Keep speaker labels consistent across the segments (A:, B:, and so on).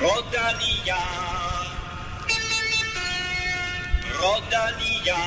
A: Rodania. Rodania.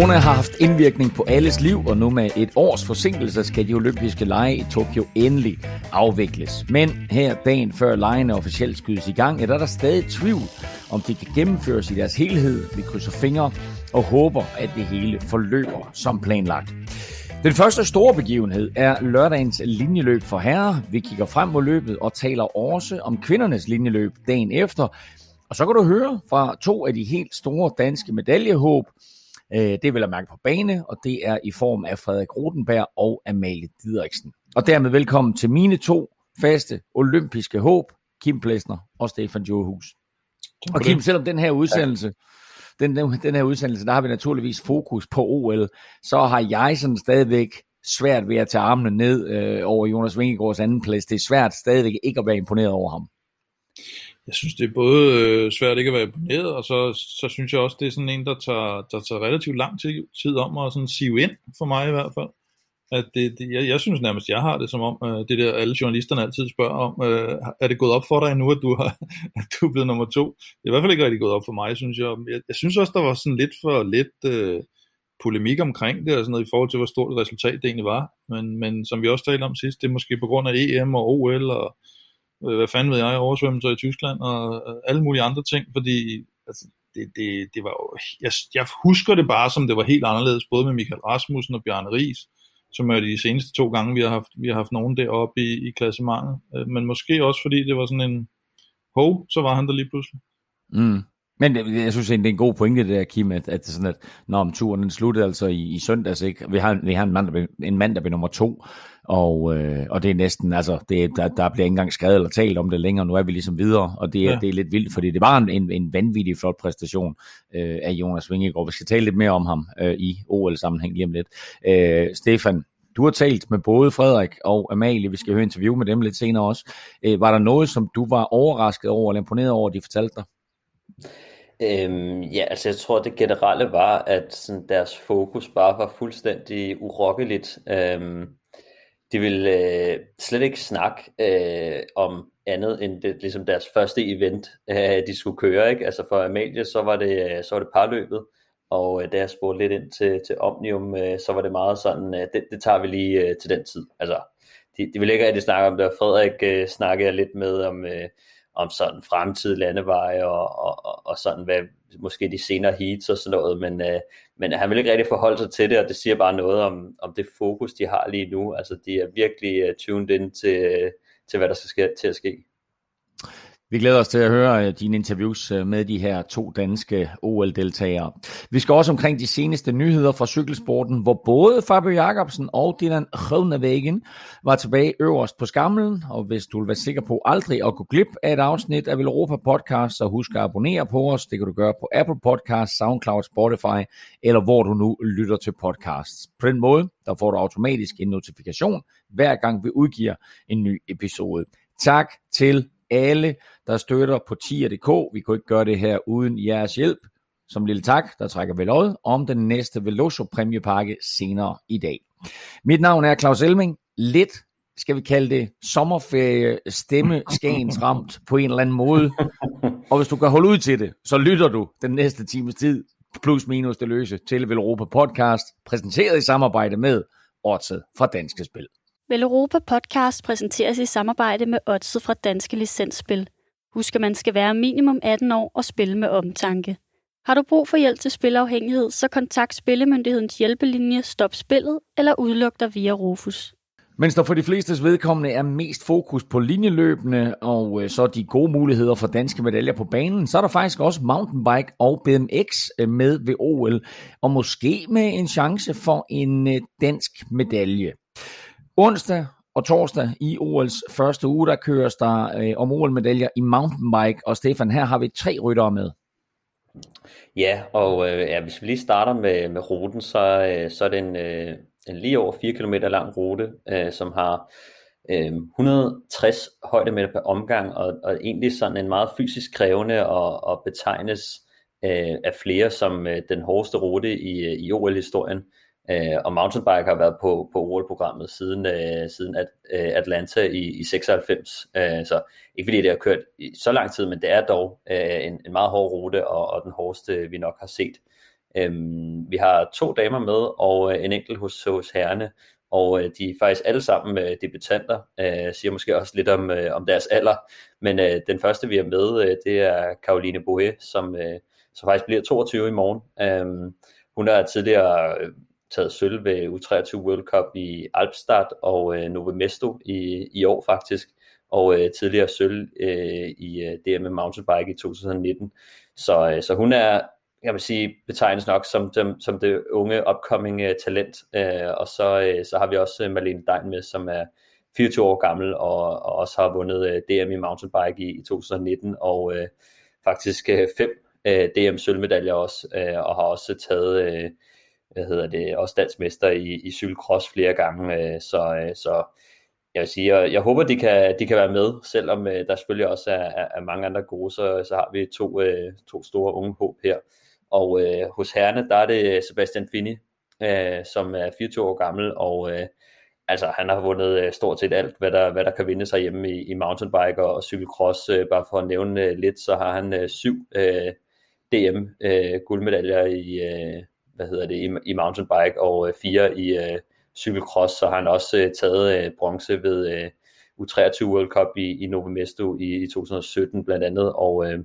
B: Corona har haft indvirkning på alles liv, og nu med et års forsinkelse skal de olympiske lege i Tokyo endelig afvikles. Men her dagen før legene officielt skydes i gang, er der, der stadig tvivl, om de kan gennemføres i deres helhed. Vi krydser fingre og håber, at det hele forløber som planlagt. Den første store begivenhed er lørdagens linjeløb for herrer. Vi kigger frem mod løbet og taler også om kvindernes linjeløb dagen efter. Og så kan du høre fra to af de helt store danske medaljehåb, Øh, det vil jeg mærke på bane, og det er i form af Frederik Rotenberg og Amalie Didriksen. Og dermed velkommen til mine to faste olympiske håb, Kim Plesner og Stefan Johus. Og Kim, selvom den her udsendelse, den, den, den her udsendelse, der har vi naturligvis fokus på OL, så har jeg sådan stadigvæk svært ved at tage armene ned øh, over Jonas Vingegaards anden plads. Det er svært stadigvæk ikke at være imponeret over ham
C: jeg synes, det er både øh, svært ikke at være imponeret, og så, så synes jeg også, det er sådan en, der tager, der tager relativt lang tid, tid om at sådan sive ind, for mig i hvert fald. At det, det, jeg, jeg synes nærmest, jeg har det som om, øh, det der alle journalisterne altid spørger om, øh, er det gået op for dig nu, at du, har, at du er blevet nummer to? Det er i hvert fald ikke rigtig gået op for mig, synes jeg. Jeg, jeg synes også, der var sådan lidt for lidt øh, polemik omkring det, og sådan noget, i forhold til, hvor stort et resultat det egentlig var. Men, men som vi også talte om sidst, det er måske på grund af EM og OL og øh, hvad fanden ved jeg, oversvømmelser i Tyskland og øh, alle mulige andre ting, fordi altså, det, det, det var jo, jeg, jeg husker det bare som det var helt anderledes, både med Michael Rasmussen og Bjarne Ries, som er de seneste to gange, vi har haft, vi har haft nogen deroppe i, i klassementet, øh, men måske også fordi det var sådan en, hov, så var han der lige pludselig.
B: Mm. Men jeg synes egentlig, det er en god pointe, det der, Kim, at, at, sådan at når om turen den sluttede altså i, i søndags, ikke? Vi har, vi har en mand, der, en mand, der blev nummer to, og, øh, og det er næsten, altså, det, der, der bliver ikke engang skrevet eller talt om det længere, nu er vi ligesom videre, og det, ja. det er lidt vildt, fordi det var en, en, en vanvittig flot præstation øh, af Jonas Vingegaard. Vi skal tale lidt mere om ham øh, i OL-sammenhæng lige om lidt. Øh, Stefan, du har talt med både Frederik og Amalie, vi skal høre interview med dem lidt senere også. Øh, var der noget, som du var overrasket over eller imponeret over, de fortalte dig?
D: Øhm, ja, altså jeg tror det generelle var, at sådan, deres fokus bare var fuldstændig urokkeligt. Øhm, de ville øh, slet ikke snakke øh, om andet end det, ligesom deres første event, øh, de skulle køre. Ikke? Altså for Amalie, så var det, øh, så var det parløbet, og øh, da jeg spurgte lidt ind til, til Omnium, øh, så var det meget sådan, øh, det, det tager vi lige øh, til den tid. Altså, de, de ville ikke rigtig snakke om det, og Frederik øh, snakkede lidt med om, øh, om sådan fremtidige landeveje og, og, og, og sådan hvad måske de senere heats og sådan noget, men, øh, men han vil ikke rigtig forholde sig til det, og det siger bare noget om, om det fokus, de har lige nu. Altså de er virkelig uh, tuned ind til, øh, til hvad der skal ske, til at ske.
B: Vi glæder os til at høre øh, dine interviews øh, med de her to danske OL-deltagere. Vi skal også omkring de seneste nyheder fra cykelsporten, hvor både Fabio Jacobsen og Dylan Groenewegen var tilbage øverst på skamlen. Og hvis du vil være sikker på aldrig at gå glip af et afsnit af Europa Podcast, så husk at abonnere på os. Det kan du gøre på Apple Podcast, SoundCloud, Spotify eller hvor du nu lytter til podcasts. På den måde, der får du automatisk en notifikation, hver gang vi udgiver en ny episode. Tak til alle, der støtter på tier.dk. Vi kunne ikke gøre det her uden jeres hjælp. Som lille tak, der trækker vi lod om den næste Veloso præmiepakke senere i dag. Mit navn er Claus Elming. Lidt skal vi kalde det sommerferie stemme skæns ramt på en eller anden måde. Og hvis du kan holde ud til det, så lytter du den næste times tid, plus minus det løse, til Velropa Podcast, præsenteret i samarbejde med Odset fra Danske Spil.
E: Vel Europa Podcast præsenteres i samarbejde med Odset fra Danske Licensspil. Husk, at man skal være minimum 18 år og spille med omtanke. Har du brug for hjælp til spilafhængighed, så kontakt Spillemyndighedens hjælpelinje Stop Spillet eller udluk dig via Rufus.
B: Mens der for de flestes vedkommende er mest fokus på linjeløbende og øh, så de gode muligheder for danske medaljer på banen, så er der faktisk også mountainbike og BMX øh, med ved OL, og måske med en chance for en øh, dansk medalje. Onsdag og torsdag i OL's første uge, der køres der øh, om OL-medaljer i mountainbike, og Stefan, her har vi tre ryttere med.
D: Ja, og øh, ja, hvis vi lige starter med, med ruten, så, øh, så er det en, øh, en lige over 4 km lang rute, øh, som har øh, 160 højdemeter per omgang, og, og egentlig sådan en meget fysisk krævende og, og betegnes øh, af flere som øh, den hårdeste rute i, øh, i OL-historien. Øh, og mountainbike har været på, på OL-programmet siden, øh, siden at, øh, Atlanta i, i 96. Øh, så ikke fordi det har kørt i så lang tid, men det er dog øh, en, en meget hård rute, og, og den hårdeste vi nok har set. Øh, vi har to damer med, og øh, en enkelt hos, hos herrene, og øh, de er faktisk alle sammen øh, debutanter, øh, siger måske også lidt om, øh, om deres alder, men øh, den første vi er med, øh, det er Caroline Boe, som, øh, som faktisk bliver 22 i morgen. Øhm, øh, hun har tidligere taget sølv ved U23 World Cup i Alpstad og øh, Novo Mesto i, i år faktisk, og øh, tidligere sølv øh, i øh, DM Mountainbike i 2019. Så, øh, så hun er, jeg vil sige, betegnes nok som, som, som det unge upcoming øh, talent. øh, og så, øh, så har vi også øh, uh, Marlene Dein med, som er 24 år gammel og, og også har vundet øh, DM i mountainbike i, i 2019 og øh, faktisk øh, fem øh, DM sølvmedaljer også øh, og har også taget øh, hvad hedder det, også statsmester i, i cykelcross flere gange. Øh, så, øh, så jeg vil sige, jeg, jeg håber, de kan, de kan være med, selvom øh, der selvfølgelig også er, er, er mange andre gode, så, så har vi to, to store unge håb her. Og øh, hos herrene, der er det Sebastian Fini, øh, som er 24 år gammel, og øh, altså han har vundet øh, stort set alt, hvad der, hvad der kan vinde sig hjemme i, i mountainbike og, og cykelcross. Øh, bare for at nævne øh, lidt, så har han øh, syv øh, DM øh, guldmedaljer i, øh, hvad hedder det, i, i mountainbike og øh, fire i øh, cykelcross, så har han også øh, taget øh, bronze ved øh, U23 World Cup i, i Novo Mesto i, i 2017 blandt andet, og øh,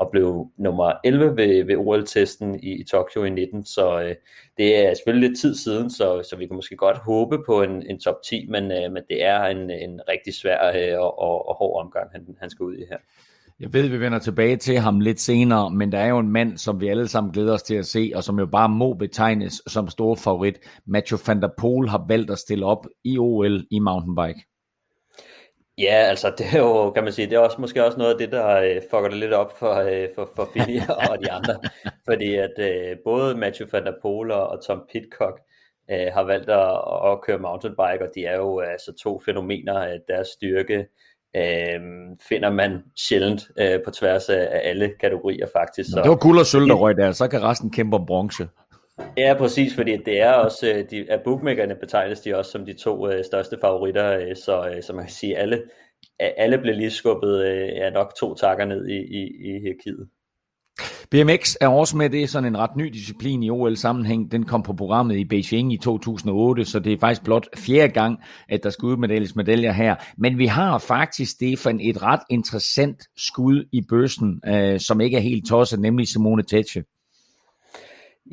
D: og blev nummer 11 ved, ved OL-testen i, i Tokyo i 19, så øh, det er selvfølgelig lidt tid siden, så, så vi kan måske godt håbe på en, en top 10, men, øh, men det er en, en rigtig svær øh, og, og, og hård omgang, han, han skal ud i her.
B: Jeg ved, vi vender tilbage til ham lidt senere, men der er jo en mand, som vi alle sammen glæder os til at se, og som jo bare må betegnes som stor favorit. Mathieu van der Poel har valgt at stille op i OL i mountainbike.
D: Ja, altså det er jo, kan man sige, det er også måske også noget af det, der øh, fucker det lidt op for, øh, for, for Fili og de andre. Fordi at øh, både Matthew van der Poel og Tom Pitcock øh, har valgt at, at køre mountainbike, og de er jo altså to fænomener af deres styrke. Øh, finder man sjældent øh, på tværs af alle kategorier faktisk.
B: Så, det var guld og sølv, der røg der, så kan resten kæmpe om bronze.
D: Ja, præcis, fordi det er også, øh, de, af bookmakerne betegnes de også som de to uh, største favoritter, uh, så, uh, så man kan sige, alle, alle blev lige skubbet uh, ja, nok to takker ned i, i, i hierarkiet.
B: BMX er også med, det er sådan en ret ny disciplin i OL-sammenhæng. Den kom på programmet i Beijing i 2008, så det er faktisk blot fjerde gang, at der skal udmedaljes medaljer her. Men vi har faktisk, Stefan, et ret interessant skud i bøssen, øh, som ikke er helt tosset, nemlig Simone Tetsche.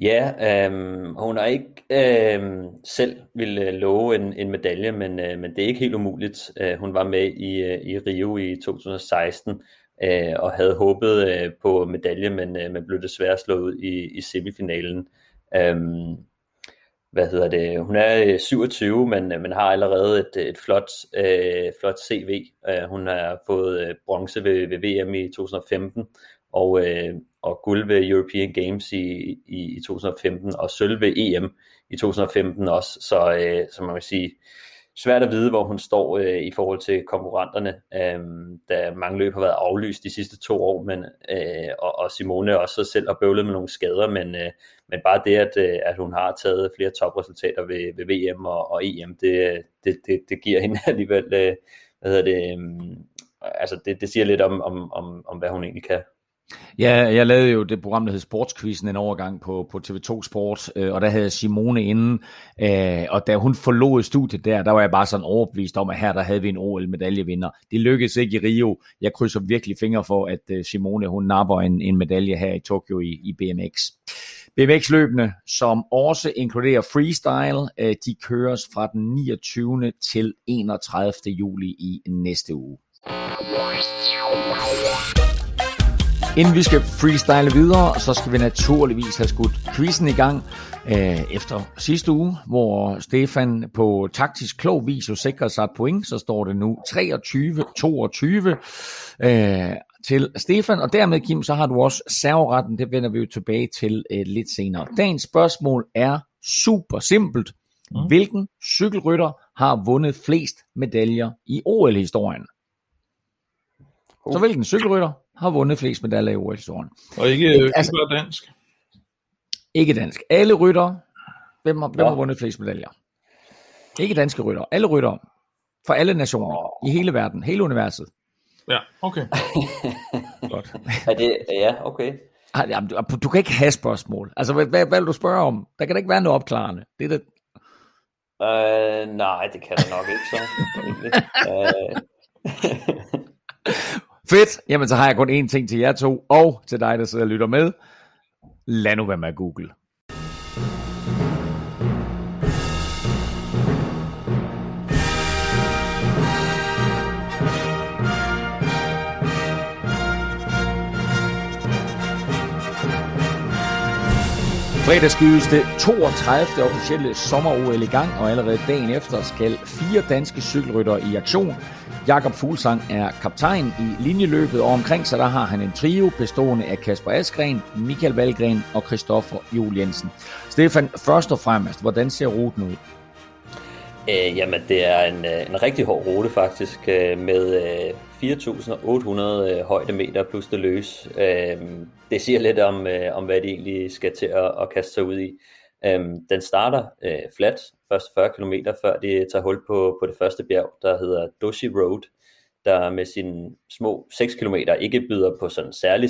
D: Ja, øh, hun har ikke øh, selv ville love en, en medalje, men, øh, men det er ikke helt umuligt. Øh, hun var med i, øh, i Rio i 2016 øh, og havde håbet øh, på medalje, men, øh, man blev desværre slået ud i, i semifinalen. Øhm, hvad hedder det? Hun er øh, 27, men, øh, man har allerede et, et flot, øh, flot CV. Øh, hun har fået øh, bronze ved, ved VM i 2015 og, øh, og guld ved European Games i, i, i 2015, og sølv ved EM i 2015 også, så, øh, så man kan sige, svært at vide, hvor hun står øh, i forhold til konkurrenterne, øh, da mange løb har været aflyst de sidste to år, men, øh, og, og Simone også selv har bøvlet med nogle skader, men, øh, men bare det, at, øh, at hun har taget flere topresultater ved, ved VM og, og EM, det, det, det, det giver hende alligevel, øh, hvad hedder det, øh, altså det, det siger lidt om, om, om, om, hvad hun egentlig kan.
B: Ja, jeg lavede jo det program, der hed Sportsquizzen en overgang på, på TV2 Sport, øh, og der havde jeg Simone inde, øh, og da hun forlod studiet der, der var jeg bare sådan overbevist om, at her der havde vi en OL-medaljevinder. Det lykkedes ikke i Rio. Jeg krydser virkelig fingre for, at øh, Simone hun napper en, en medalje her i Tokyo i, i BMX. BMX-løbene, som også inkluderer freestyle, øh, de køres fra den 29. til 31. juli i næste uge. Inden vi skal freestyle videre, så skal vi naturligvis have skudt quizzen i gang. Øh, efter sidste uge, hvor Stefan på taktisk klog vis jo sikrede sig et point, så står det nu 23-22 øh, til Stefan. Og dermed, Kim, så har du også serveretten. Det vender vi jo tilbage til øh, lidt senere. Dagens spørgsmål er super simpelt. Mm. Hvilken cykelrytter har vundet flest medaljer i OL-historien? Uh. Så hvilken cykelrytter har vundet flest medaljer i OL-historien?
C: Og ikke, ikke altså, ikke dansk?
B: Ikke dansk. Alle rytter. Hvem har, hvem har vundet flest medaljer? Ikke danske rytter. Alle rytter. For alle nationer. Oh. I hele verden. Hele universet.
C: Ja, okay.
D: Godt. er det, ja, okay.
B: Jamen, du, du kan ikke have spørgsmål. Altså, hvad, hvad, hvad vil du spørge om? Der kan da ikke være noget opklarende. Det er det.
D: Uh, nej, det kan der nok ikke så. uh...
B: Fedt. Jamen, så har jeg kun én ting til jer to, og til dig, der sidder og lytter med. Lad nu være med at google. Fredag skydes det 32. officielle sommer-OL i gang, og allerede dagen efter skal fire danske cykelryttere i aktion. Jakob Fuglsang er kaptajn i linjeløbet, og omkring sig der har han en trio bestående af Kasper Askren, Michael Valgren og Christoffer Juel Jensen. Stefan, først og fremmest, hvordan ser ruten ud?
D: Øh, jamen, det er en, øh, en rigtig hård rute faktisk, øh, med øh, 4.800 højdemeter plus det løs. Øh, det siger lidt om, om, hvad de egentlig skal til at, at kaste sig ud i. Øhm, den starter øh, flat, først 40 km, før det tager hul på, på det første bjerg, der hedder Doshi Road, der med sine små 6 km ikke byder på sådan særlig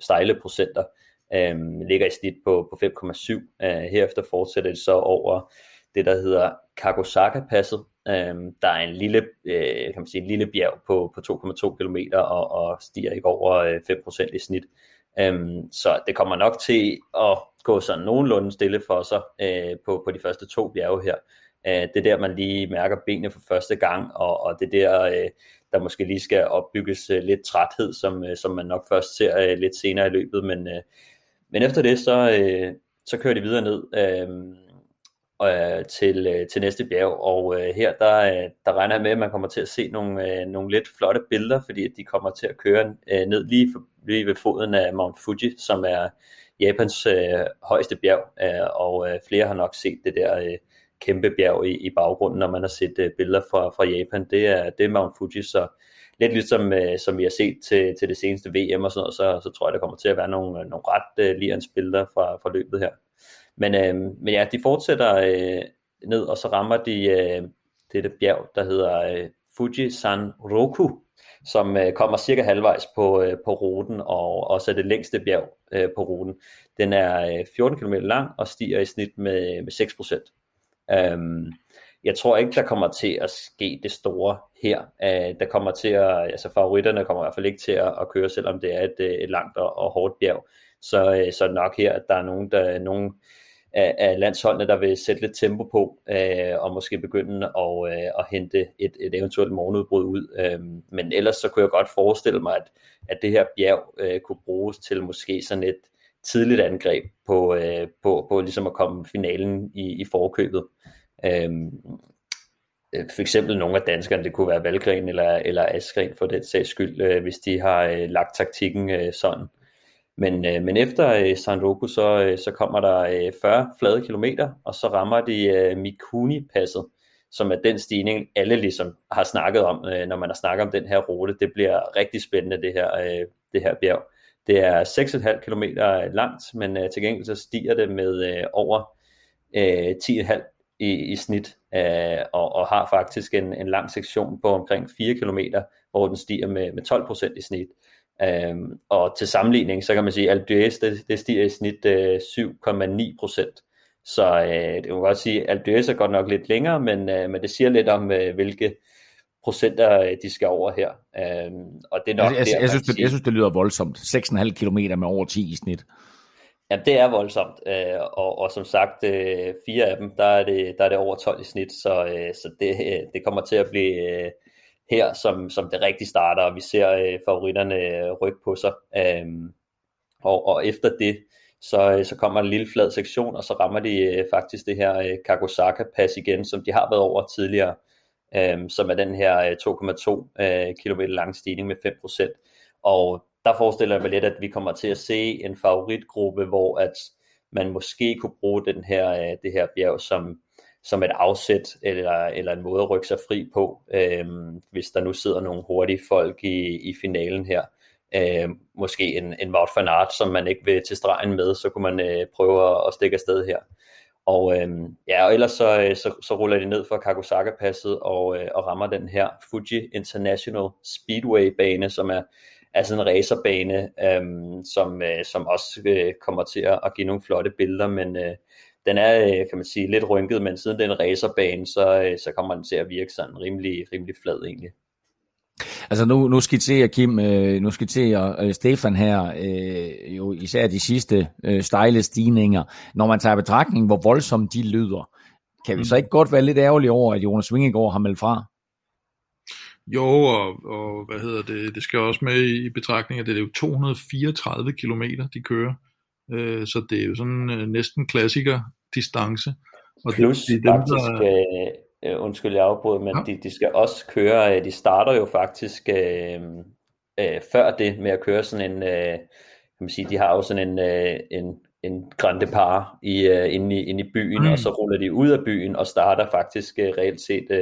D: stejle, procenter, øhm, ligger i snit på, på 5,7. Øh, herefter fortsætter det så over det, der hedder Kagosaka-passet. Øhm, der er en lille, øh, kan man sige, en lille bjerg på, på 2,2 km og, og stiger ikke over øh, 5% i snit. Øhm, så det kommer nok til at gå sådan nogenlunde stille for sig øh, på, på de første to bjerge her. Øh, det er der, man lige mærker benene for første gang, og, og det er der, øh, der måske lige skal opbygges øh, lidt træthed, som, øh, som man nok først ser øh, lidt senere i løbet. Men, øh, men efter det, så, øh, så kører de videre ned. Øh, øh, til, øh, til næste bjerg, og øh, her der, øh, der regner jeg med, at man kommer til at se nogle, øh, nogle lidt flotte billeder, fordi de kommer til at køre øh, ned lige, for, lige ved foden af Mount Fuji, som er Japans øh, højeste bjerg, øh, og øh, flere har nok set det der øh, kæmpe bjerg i, i baggrunden, når man har set øh, billeder fra, fra Japan. Det er, det er Mount Fuji, så lidt ligesom øh, som vi har set til, til det seneste VM og sådan noget, så, så tror jeg, der kommer til at være nogle, øh, nogle ret øh, lirans billeder fra, fra løbet her. Men, øh, men ja, de fortsætter øh, ned, og så rammer de øh, dette bjerg, der hedder øh, Fuji San Roku, som øh, kommer cirka halvvejs på, øh, på ruten, og også er det længste bjerg øh, på ruten. Den er øh, 14 km lang og stiger i snit med, med 6%. Øhm, jeg tror ikke, der kommer til at ske det store her. Øh, der kommer til at, altså favoritterne kommer i hvert fald ikke til at, at køre, selvom det er et, øh, et langt og, og hårdt bjerg. Så, øh, så nok her, at der er nogen, der, nogen af, af landsholdene, der vil sætte lidt tempo på, øh, og måske begynde at, øh, at hente et, et eventuelt morgenudbrud ud. Øh, men ellers så kunne jeg godt forestille mig, at, at det her bjerg øh, kunne bruges til måske sådan et tidligt angreb på, øh, på, på ligesom at komme finalen i, i forkøbet. Øh, øh for eksempel nogle af danskerne, det kunne være Valgren eller, eller Askren for den sags skyld, øh, hvis de har øh, lagt taktikken øh, sådan. Men, øh, men efter øh, Sanroku, så, øh, så kommer der øh, 40 flade kilometer, og så rammer de øh, Mikuni-passet, som er den stigning, alle ligesom har snakket om, øh, når man har snakket om den her rute. Det bliver rigtig spændende, det her, øh, det her bjerg. Det er 6,5 km øh, langt, men øh, til gengæld så stiger det med øh, over øh, 10,5 i, i snit, øh, og, og har faktisk en, en lang sektion på omkring 4 km, hvor den stiger med, med 12% i snit. Øhm, og til sammenligning, så kan man sige, at Alpe d'Huez, det, det stiger i snit øh, 7,9 procent. Så øh, det må godt sige, at er godt nok lidt længere, men, øh, men det siger lidt om, øh, hvilke procenter øh, de skal over her. Øhm, og det er nok
B: jeg, jeg, jeg, synes, det, jeg synes, det lyder voldsomt. 6,5 km med over 10 i snit.
D: Ja, det er voldsomt, øh, og, og som sagt, øh, fire af dem, der er det, der er det over 12 i snit, så, øh, så det, øh, det kommer til at blive, øh, her, som, som det rigtig starter, og vi ser øh, favoritterne øh, rykke på sig. Øhm, og, og efter det, så, øh, så kommer en lille flad sektion, og så rammer de øh, faktisk det her øh, Kagosaka-pas igen, som de har været over tidligere, øh, som er den her øh, 2,2 øh, km lang stigning med 5%. Og der forestiller jeg mig lidt, at vi kommer til at se en favoritgruppe, hvor at man måske kunne bruge den her, øh, det her bjerg som som et afsæt eller, eller en måde at rykke sig fri på, øh, hvis der nu sidder nogle hurtige folk i, i finalen her. Øh, måske en, en Wout van Aert, som man ikke vil til stregen med, så kunne man øh, prøve at stikke afsted her. Og, øh, ja, og ellers så, øh, så, så ruller de ned fra Kakusaka-passet og, øh, og rammer den her Fuji International Speedway-bane, som er, er sådan en racerbane, øh, som, øh, som også øh, kommer til at give nogle flotte billeder, men øh, den er, øh, kan man sige, lidt rynket, men siden det er en racerbane, så, øh, så kommer den til at virke sådan rimelig, rimelig flad egentlig.
B: Altså nu, nu skitserer Kim, øh, nu skitserer øh, Stefan her øh, jo især de sidste øh, stejle stigninger. Når man tager betragtning, hvor voldsomt de lyder, kan vi så mm. ikke godt være lidt ærgerlige over, at Jonas Vingegaard har meldt fra?
C: Jo, og, og hvad hedder det, det skal også med i betragtning, at det er jo 234 km, de kører. Øh, så det er jo sådan øh, næsten klassiker distance.
D: Og Plus det, det er dem, faktisk, der, øh, undskyld jeg afbryder, men ja. de, de skal også køre, øh, de starter jo faktisk øh, øh, før det med at køre sådan en, øh, kan man sige, de har jo sådan en, øh, en, en grande par i, uh, inde, i, inde i byen, mm. og så ruller de ud af byen og starter faktisk uh, reelt set uh,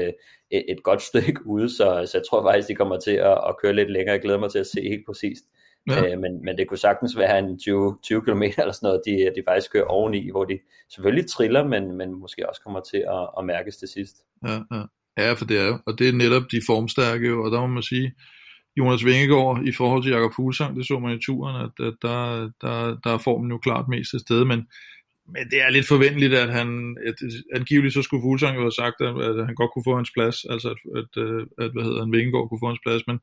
D: et, et godt stykke ude, så, så jeg tror faktisk, de kommer til at, at køre lidt længere. Jeg glæder mig til at se helt præcist. Ja. Uh, men, men det kunne sagtens være en 20, 20 km eller sådan noget, de, de faktisk kører oveni, hvor de selvfølgelig triller, men, men måske også kommer til at, at mærkes til sidst.
C: Ja, ja. ja, for det er jo, og det er netop de formstærke, og der må man sige, Jonas Vingegaard i forhold til Jakob Fuglsang, det så man i turen, at, at der, der, der er formen jo klart mest til stede, men, men det er lidt forventeligt, at han, at, angiveligt så skulle Fuglsang jo have sagt, at, at han godt kunne få hans plads, altså at, at, at hvad hedder han, Vingegaard kunne få hans plads, men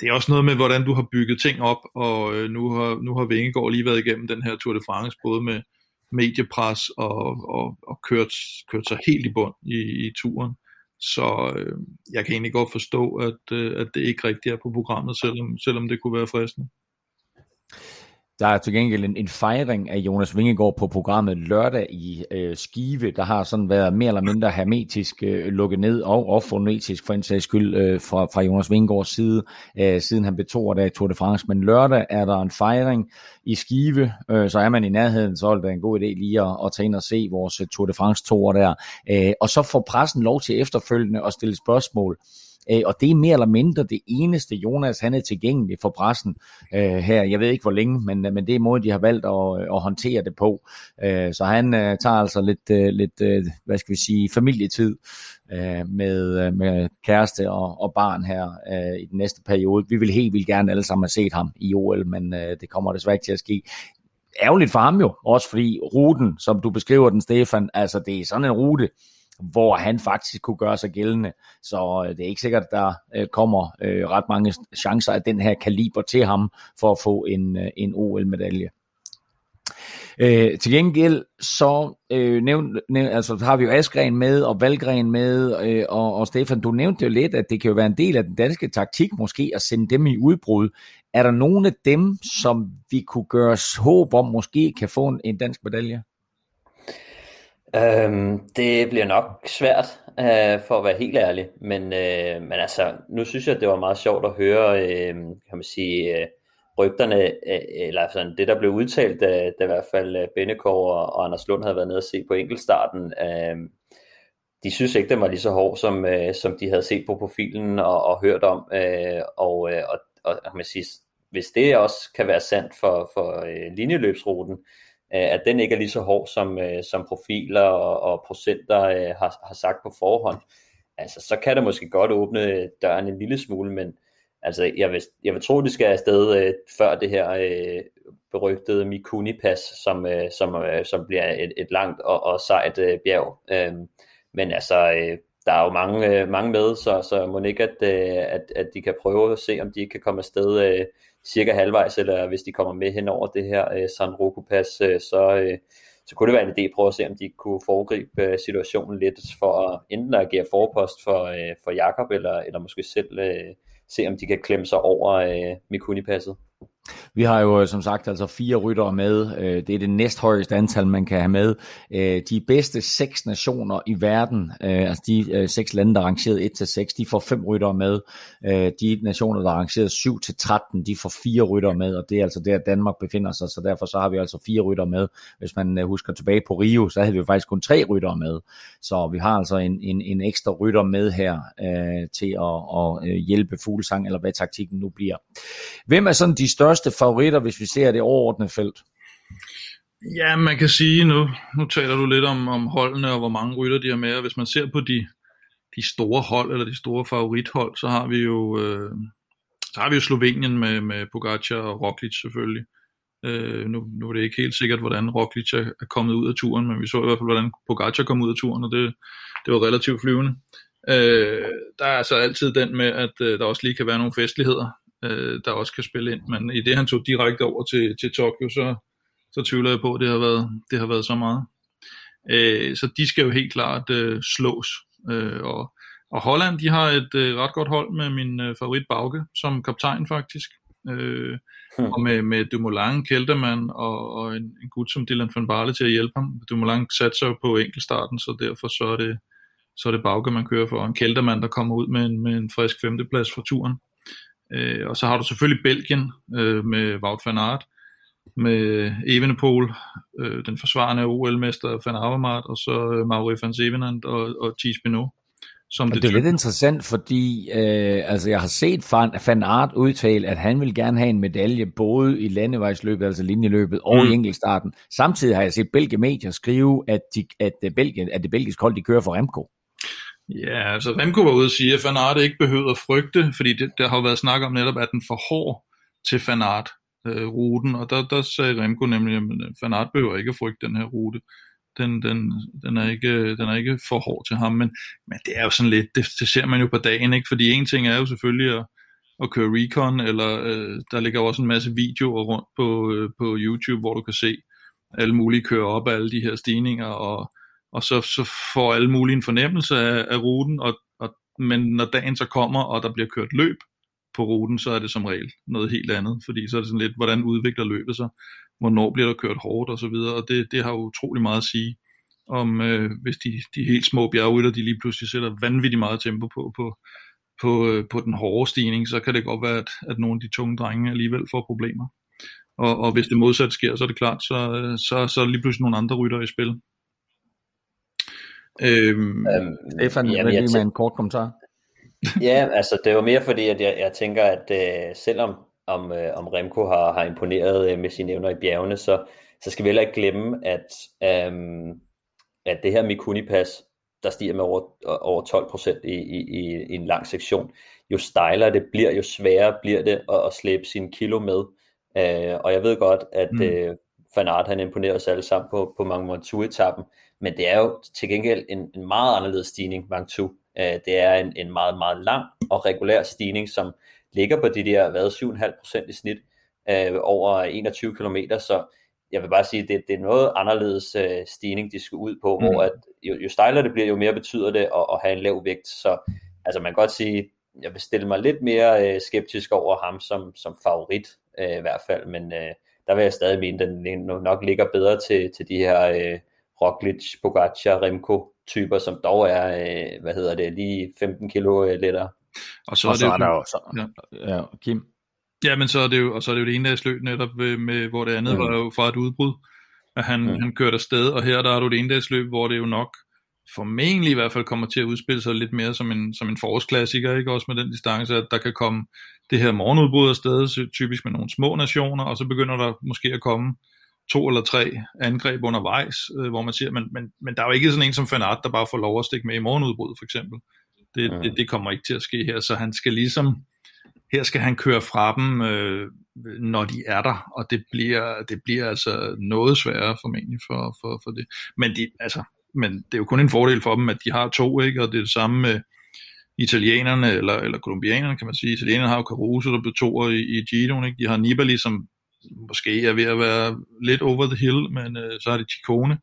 C: det er også noget med, hvordan du har bygget ting op, og øh, nu har, nu har Vingegaard lige været igennem den her Tour de France, både med mediepres og, og, og kørt, kørt sig helt i bund i, i turen. Så øh, jeg kan egentlig godt forstå, at, øh, at det ikke rigtigt er på programmet, selvom, selvom det kunne være fristende.
B: Der er til gengæld en, en fejring af Jonas Vingegaard på programmet lørdag i øh, Skive, der har sådan været mere eller mindre hermetisk øh, lukket ned, og, og fonetisk for en sags skyld øh, fra, fra Jonas Vingegaards side, øh, siden han betog det i Tour de France. Men lørdag er der en fejring i Skive, øh, så er man i nærheden, så er det en god idé lige at, at tage ind og se vores øh, Tour de France tour der. Øh, og så får pressen lov til efterfølgende at stille spørgsmål Øh, og det er mere eller mindre det eneste, Jonas han er tilgængelig for pressen øh, her. Jeg ved ikke hvor længe, men, men det er måden, de har valgt at, øh, at håndtere det på. Øh, så han øh, tager altså lidt, øh, lidt øh, hvad skal vi sige, familietid øh, med, øh, med kæreste og, og barn her øh, i den næste periode. Vi vil helt vildt gerne alle sammen have set ham i OL, men øh, det kommer desværre ikke til at ske ærgerligt for ham jo, også fordi ruten, som du beskriver den, Stefan, altså det er sådan en rute, hvor han faktisk kunne gøre sig gældende. Så øh, det er ikke sikkert, at der øh, kommer øh, ret mange chancer af den her kaliber til ham for at få en, en OL-medalje. Øh, til gengæld så øh, nævn, nævn, altså, har vi jo Askren med og Valgren med, øh, og, og Stefan, du nævnte jo lidt, at det kan jo være en del af den danske taktik måske at sende dem i udbrud. Er der nogen af dem, som vi kunne gøre os håb om måske kan få en, en dansk medalje?
D: Øhm, det bliver nok svært, øh, for at være helt ærlig, men, øh, men altså, nu synes jeg, det var meget sjovt at høre, øh, kan man sige, øh, rygterne, øh, eller sådan det, der blev udtalt, da, da i hvert fald øh, Bennekov og, og Anders Lund havde været nede og se på enkeltstarten, øh, de synes ikke, den var lige så hård, som, øh, som de havde set på profilen og, og hørt om, øh, og, øh, og, og kan man sige, hvis det også kan være sandt for, for øh, linjeløbsruten, Øh, Øh, at den ikke er lige så hård som, øh, som profiler og, og procenter øh, har, har sagt på forhånd, altså så kan det måske godt åbne døren en lille smule, men altså jeg vil, jeg vil tro, det skal afsted øh, før det her øh, berygtede Mikuni-pas, som, øh, som, øh, som bliver et, et langt og, og sejt øh, bjerg. Øh, men altså, øh, der er jo mange, øh, mange med, så, så må ikke, at, øh, at, at de kan prøve at se, om de kan komme afsted øh, cirka halvvejs, eller hvis de kommer med hen over det her øh, San Roku-pas, øh, så, øh, så kunne det være en idé at prøve at se, om de kunne foregribe øh, situationen lidt, for at enten at agere forpost for, øh, for Jakob eller, eller måske selv øh, se, om de kan klemme sig over øh, Mikuni-passet.
B: Vi har jo øh, som sagt altså fire ryttere med. Øh, det er det næsthøjeste antal, man kan have med. Øh, de bedste seks nationer i verden, altså de seks lande, der er rangeret 1-6, de får fem ryttere med. De nationer, der er rangeret 7-13, de får fire ryttere med, og det er altså der, Danmark befinder sig, så derfor så har vi altså fire ryttere med. Hvis man husker tilbage på Rio, så havde vi jo faktisk kun tre ryttere med. Så vi har altså en, en, en ekstra rytter med her øh, til at, at hjælpe Fuglesang, eller hvad taktikken nu bliver. Hvem er sådan de største største favoritter, hvis vi ser det overordnede felt?
C: Ja, man kan sige nu, nu taler du lidt om, om holdene og hvor mange rytter de har med, og hvis man ser på de, de store hold, eller de store favorithold, så har vi jo, øh, så har vi jo Slovenien med, med Pogacar og Roglic selvfølgelig. Øh, nu, nu er det ikke helt sikkert, hvordan Roglic er, er kommet ud af turen, men vi så i hvert fald, hvordan Pogacar kom ud af turen, og det, det var relativt flyvende. Øh, der er altså altid den med, at øh, der også lige kan være nogle festligheder øh, der også kan spille ind. Men i det, han tog direkte over til, til Tokyo, så, så tvivler jeg på, at det har været, det har været så meget. Øh, så de skal jo helt klart øh, slås. Øh, og, og Holland, de har et øh, ret godt hold med min øh, favorit Bauke som kaptajn faktisk. Øh, hmm. Og med, med Dumoulin, Keltermann og, og en, en gut som Dylan van Barle til at hjælpe ham. Dumoulin satte sig på enkeltstarten, så derfor så er det, så er det Bauke, man kører for. En Keltermann, der kommer ud med en, med en frisk femteplads for turen. Øh, og så har du selvfølgelig Belgien øh, med Wout van Aert, med Evenepoel, øh, den forsvarende OL-mester Van Avermaet, og så øh, Mauri van Zevenand og, og Thies Pinot.
B: Som det, det er lidt interessant, fordi øh, altså jeg har set Van, Van Aert udtale, at han vil gerne have en medalje både i landevejsløbet, altså linjeløbet, og mm. i enkeltstarten. Samtidig har jeg set belgiske medier skrive, at, de, at, Belgien, at det belgiske hold de kører for Remco.
C: Ja, altså Remco var ude og sige, at Fanart ikke behøvede at frygte, fordi det, der har været snak om netop, at den for hård til Fanart øh, ruten, og der, der sagde Remco nemlig, at Fanart øh, behøver ikke at frygte den her rute. Den, den, den, er ikke, den er ikke for hård til ham, men, men det er jo sådan lidt, det, det ser man jo på dagen, ikke? fordi en ting er jo selvfølgelig at, at køre recon, eller øh, der ligger også en masse videoer rundt på, øh, på YouTube, hvor du kan se alle mulige køre op af alle de her stigninger, og og så, så får alle mulige en fornemmelse af, af ruten, og, og, men når dagen så kommer, og der bliver kørt løb på ruten, så er det som regel noget helt andet, fordi så er det sådan lidt, hvordan udvikler løbet sig, hvornår bliver der kørt hårdt og så videre, og det, det har jo utrolig meget at sige, om øh, hvis de, de helt små bjergrytter, de lige pludselig sætter vanvittigt meget tempo på, på, på, øh, på den hårde stigning, så kan det godt være, at, at nogle af de tunge drenge alligevel får problemer. Og, og hvis det modsatte sker, så er det klart, så, øh, så, så er lige pludselig nogle andre rytter i spil.
B: Øhm, øhm, Stefan, jamen, lige med en kort kommentar.
D: ja, altså det var mere fordi, at jeg, jeg tænker, at øh, selvom om, øh, om Remco har, har imponeret øh, med sine evner i bjergene, så, så skal vi heller ikke glemme, at, øh, at det her Mikuni-pas, der stiger med over, over 12% i, i, i, i en lang sektion, jo stejlere det bliver, jo sværere bliver det at, at slæbe sine kilo med. Øh, og jeg ved godt, at mm. øh, Van Aert han imponerer os alle sammen på, på Mont Ventoux-etappen, men det er jo til gengæld en, en meget anderledes stigning, Mont. Øh, det er en, en meget, meget lang og regulær stigning, som ligger på de der, hvad, 7,5% i snit øh, over 21 km, så jeg vil bare sige, det, det er noget anderledes øh, stigning, de skal ud på, mm. hvor at, jo, jo stejlere det bliver, jo mere betyder det at, at have en lav vægt, så altså man kan godt sige, jeg vil stille mig lidt mere øh, skeptisk over ham som, som favorit, øh, i hvert fald, men øh, der vil jeg stadig mene, at den nok ligger bedre til, til de her øh, Roglic, Pogacar, Remco typer, som dog er, øh, hvad hedder det, lige 15 kilo øh, lettere.
B: Og så, og er, det så er der jo, så, ja. ja, Kim.
C: Ja, men så er det jo, og så er det jo det ene dags løb netop, med, med, hvor det andet mm. var jo fra et udbrud, at han, mm. han kørte afsted, og her der er du det ene dags løb, hvor det jo nok formentlig i hvert fald kommer til at udspille sig lidt mere som en, som en forårsklassiker, ikke også med den distance, at der kan komme det her morgenudbrud afsted, typisk med nogle små nationer, og så begynder der måske at komme to eller tre angreb undervejs, øh, hvor man siger, men, men, men der er jo ikke sådan en som Fanart, der bare får lov at stikke med i morgenudbrud for eksempel. Det, mm. det, det kommer ikke til at ske her, så han skal ligesom, her skal han køre fra dem, øh, når de er der, og det bliver, det bliver altså noget sværere formentlig for, for, for det. Men, de, altså, men det er jo kun en fordel for dem, at de har to, ikke? og det er det samme med italienerne, eller, eller kolumbianerne kan man sige. Italienerne har jo Caruso, der blev toer i, i Giro, ikke? de har Nibali, som måske er ved at være lidt over the hill, men øh, så har de Ticone,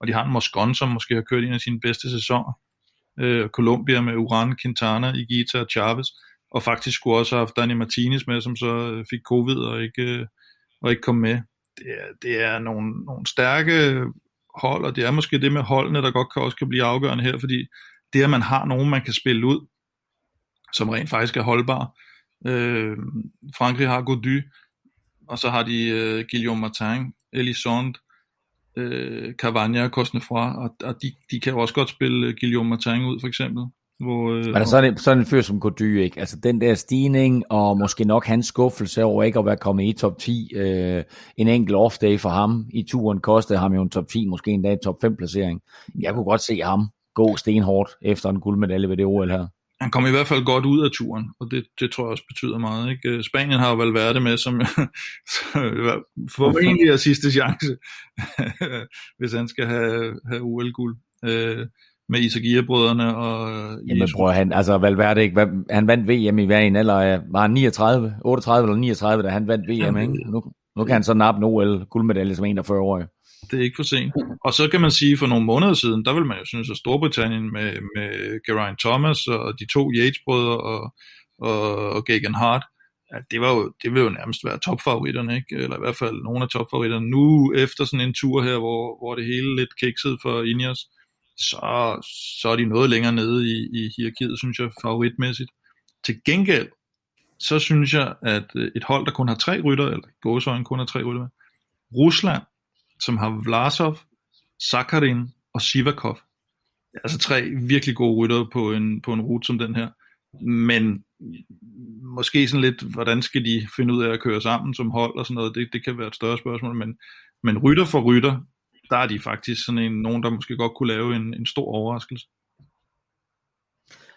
C: og de har en Moscon, som måske har kørt en af sine bedste sæsoner. Øh, Colombia med Uran, Quintana, Igita og Chavez. og faktisk skulle også have haft Dani Martinez med, som så øh, fik covid og ikke, øh, og ikke kom med. Det er, det er nogle, nogle stærke hold, og det er måske det med holdene, der godt kan også kan blive afgørende her, fordi det, at man har nogen, man kan spille ud, som rent faktisk er holdbar. Øh, Frankrig har Gody, og så har de øh, Guillaume Martin, Elisond, øh, Cavagna, Cosnefroy, og, og de, de kan jo også godt spille øh, Guillaume Martin ud, for eksempel. Hvor, øh,
B: Men sådan en, sådan en fyr som Gody, ikke? Altså den der stigning, og måske nok hans skuffelse over ikke at være kommet i top 10, øh, en enkelt off-day for ham i turen kostede ham jo en top 10, måske endda en top 5 placering. Jeg kunne godt se ham gå stenhårdt efter en guldmedalje ved det OL her.
C: Han kom i hvert fald godt ud af turen, og det, det tror jeg også betyder meget. Ikke? Spanien har jo det med, som formentlig er sidste chance, hvis han skal have, have OL-guld. Øh, med Isagia-brødrene og...
B: Jamen prøv han, altså Valverde, ikke, han vandt VM i hver en alder var han 39, 38 eller 39, da han vandt VM, Jamen, ikke? Nu, nu kan han så nappe en OL guldmedalje som 41-årig.
C: Det er ikke for sent. Og så kan man sige, for nogle måneder siden, der vil man jo synes, at Storbritannien med, med Geraint Thomas og de to Yates-brødre og, og, og Gagan Hart, at det, var jo, det vil jo nærmest være topfavoritterne, ikke? eller i hvert fald nogle af topfavoritterne. Nu efter sådan en tur her, hvor, hvor det hele lidt kikset for Ineos, så, så er de noget længere nede i, i hierarkiet, synes jeg, favoritmæssigt. Til gengæld, så synes jeg, at øh, et hold, der kun har tre rytter, eller gåsøjen kun har tre rytter Rusland, som har Vlasov, Sakharin og Sivakov, altså tre virkelig gode rytter på en, på en rute som den her, men måske sådan lidt, hvordan skal de finde ud af at køre sammen som hold og sådan noget, det, det kan være et større spørgsmål, men, men rytter for rytter, der er de faktisk sådan en, nogen, der måske godt kunne lave en, en stor overraskelse.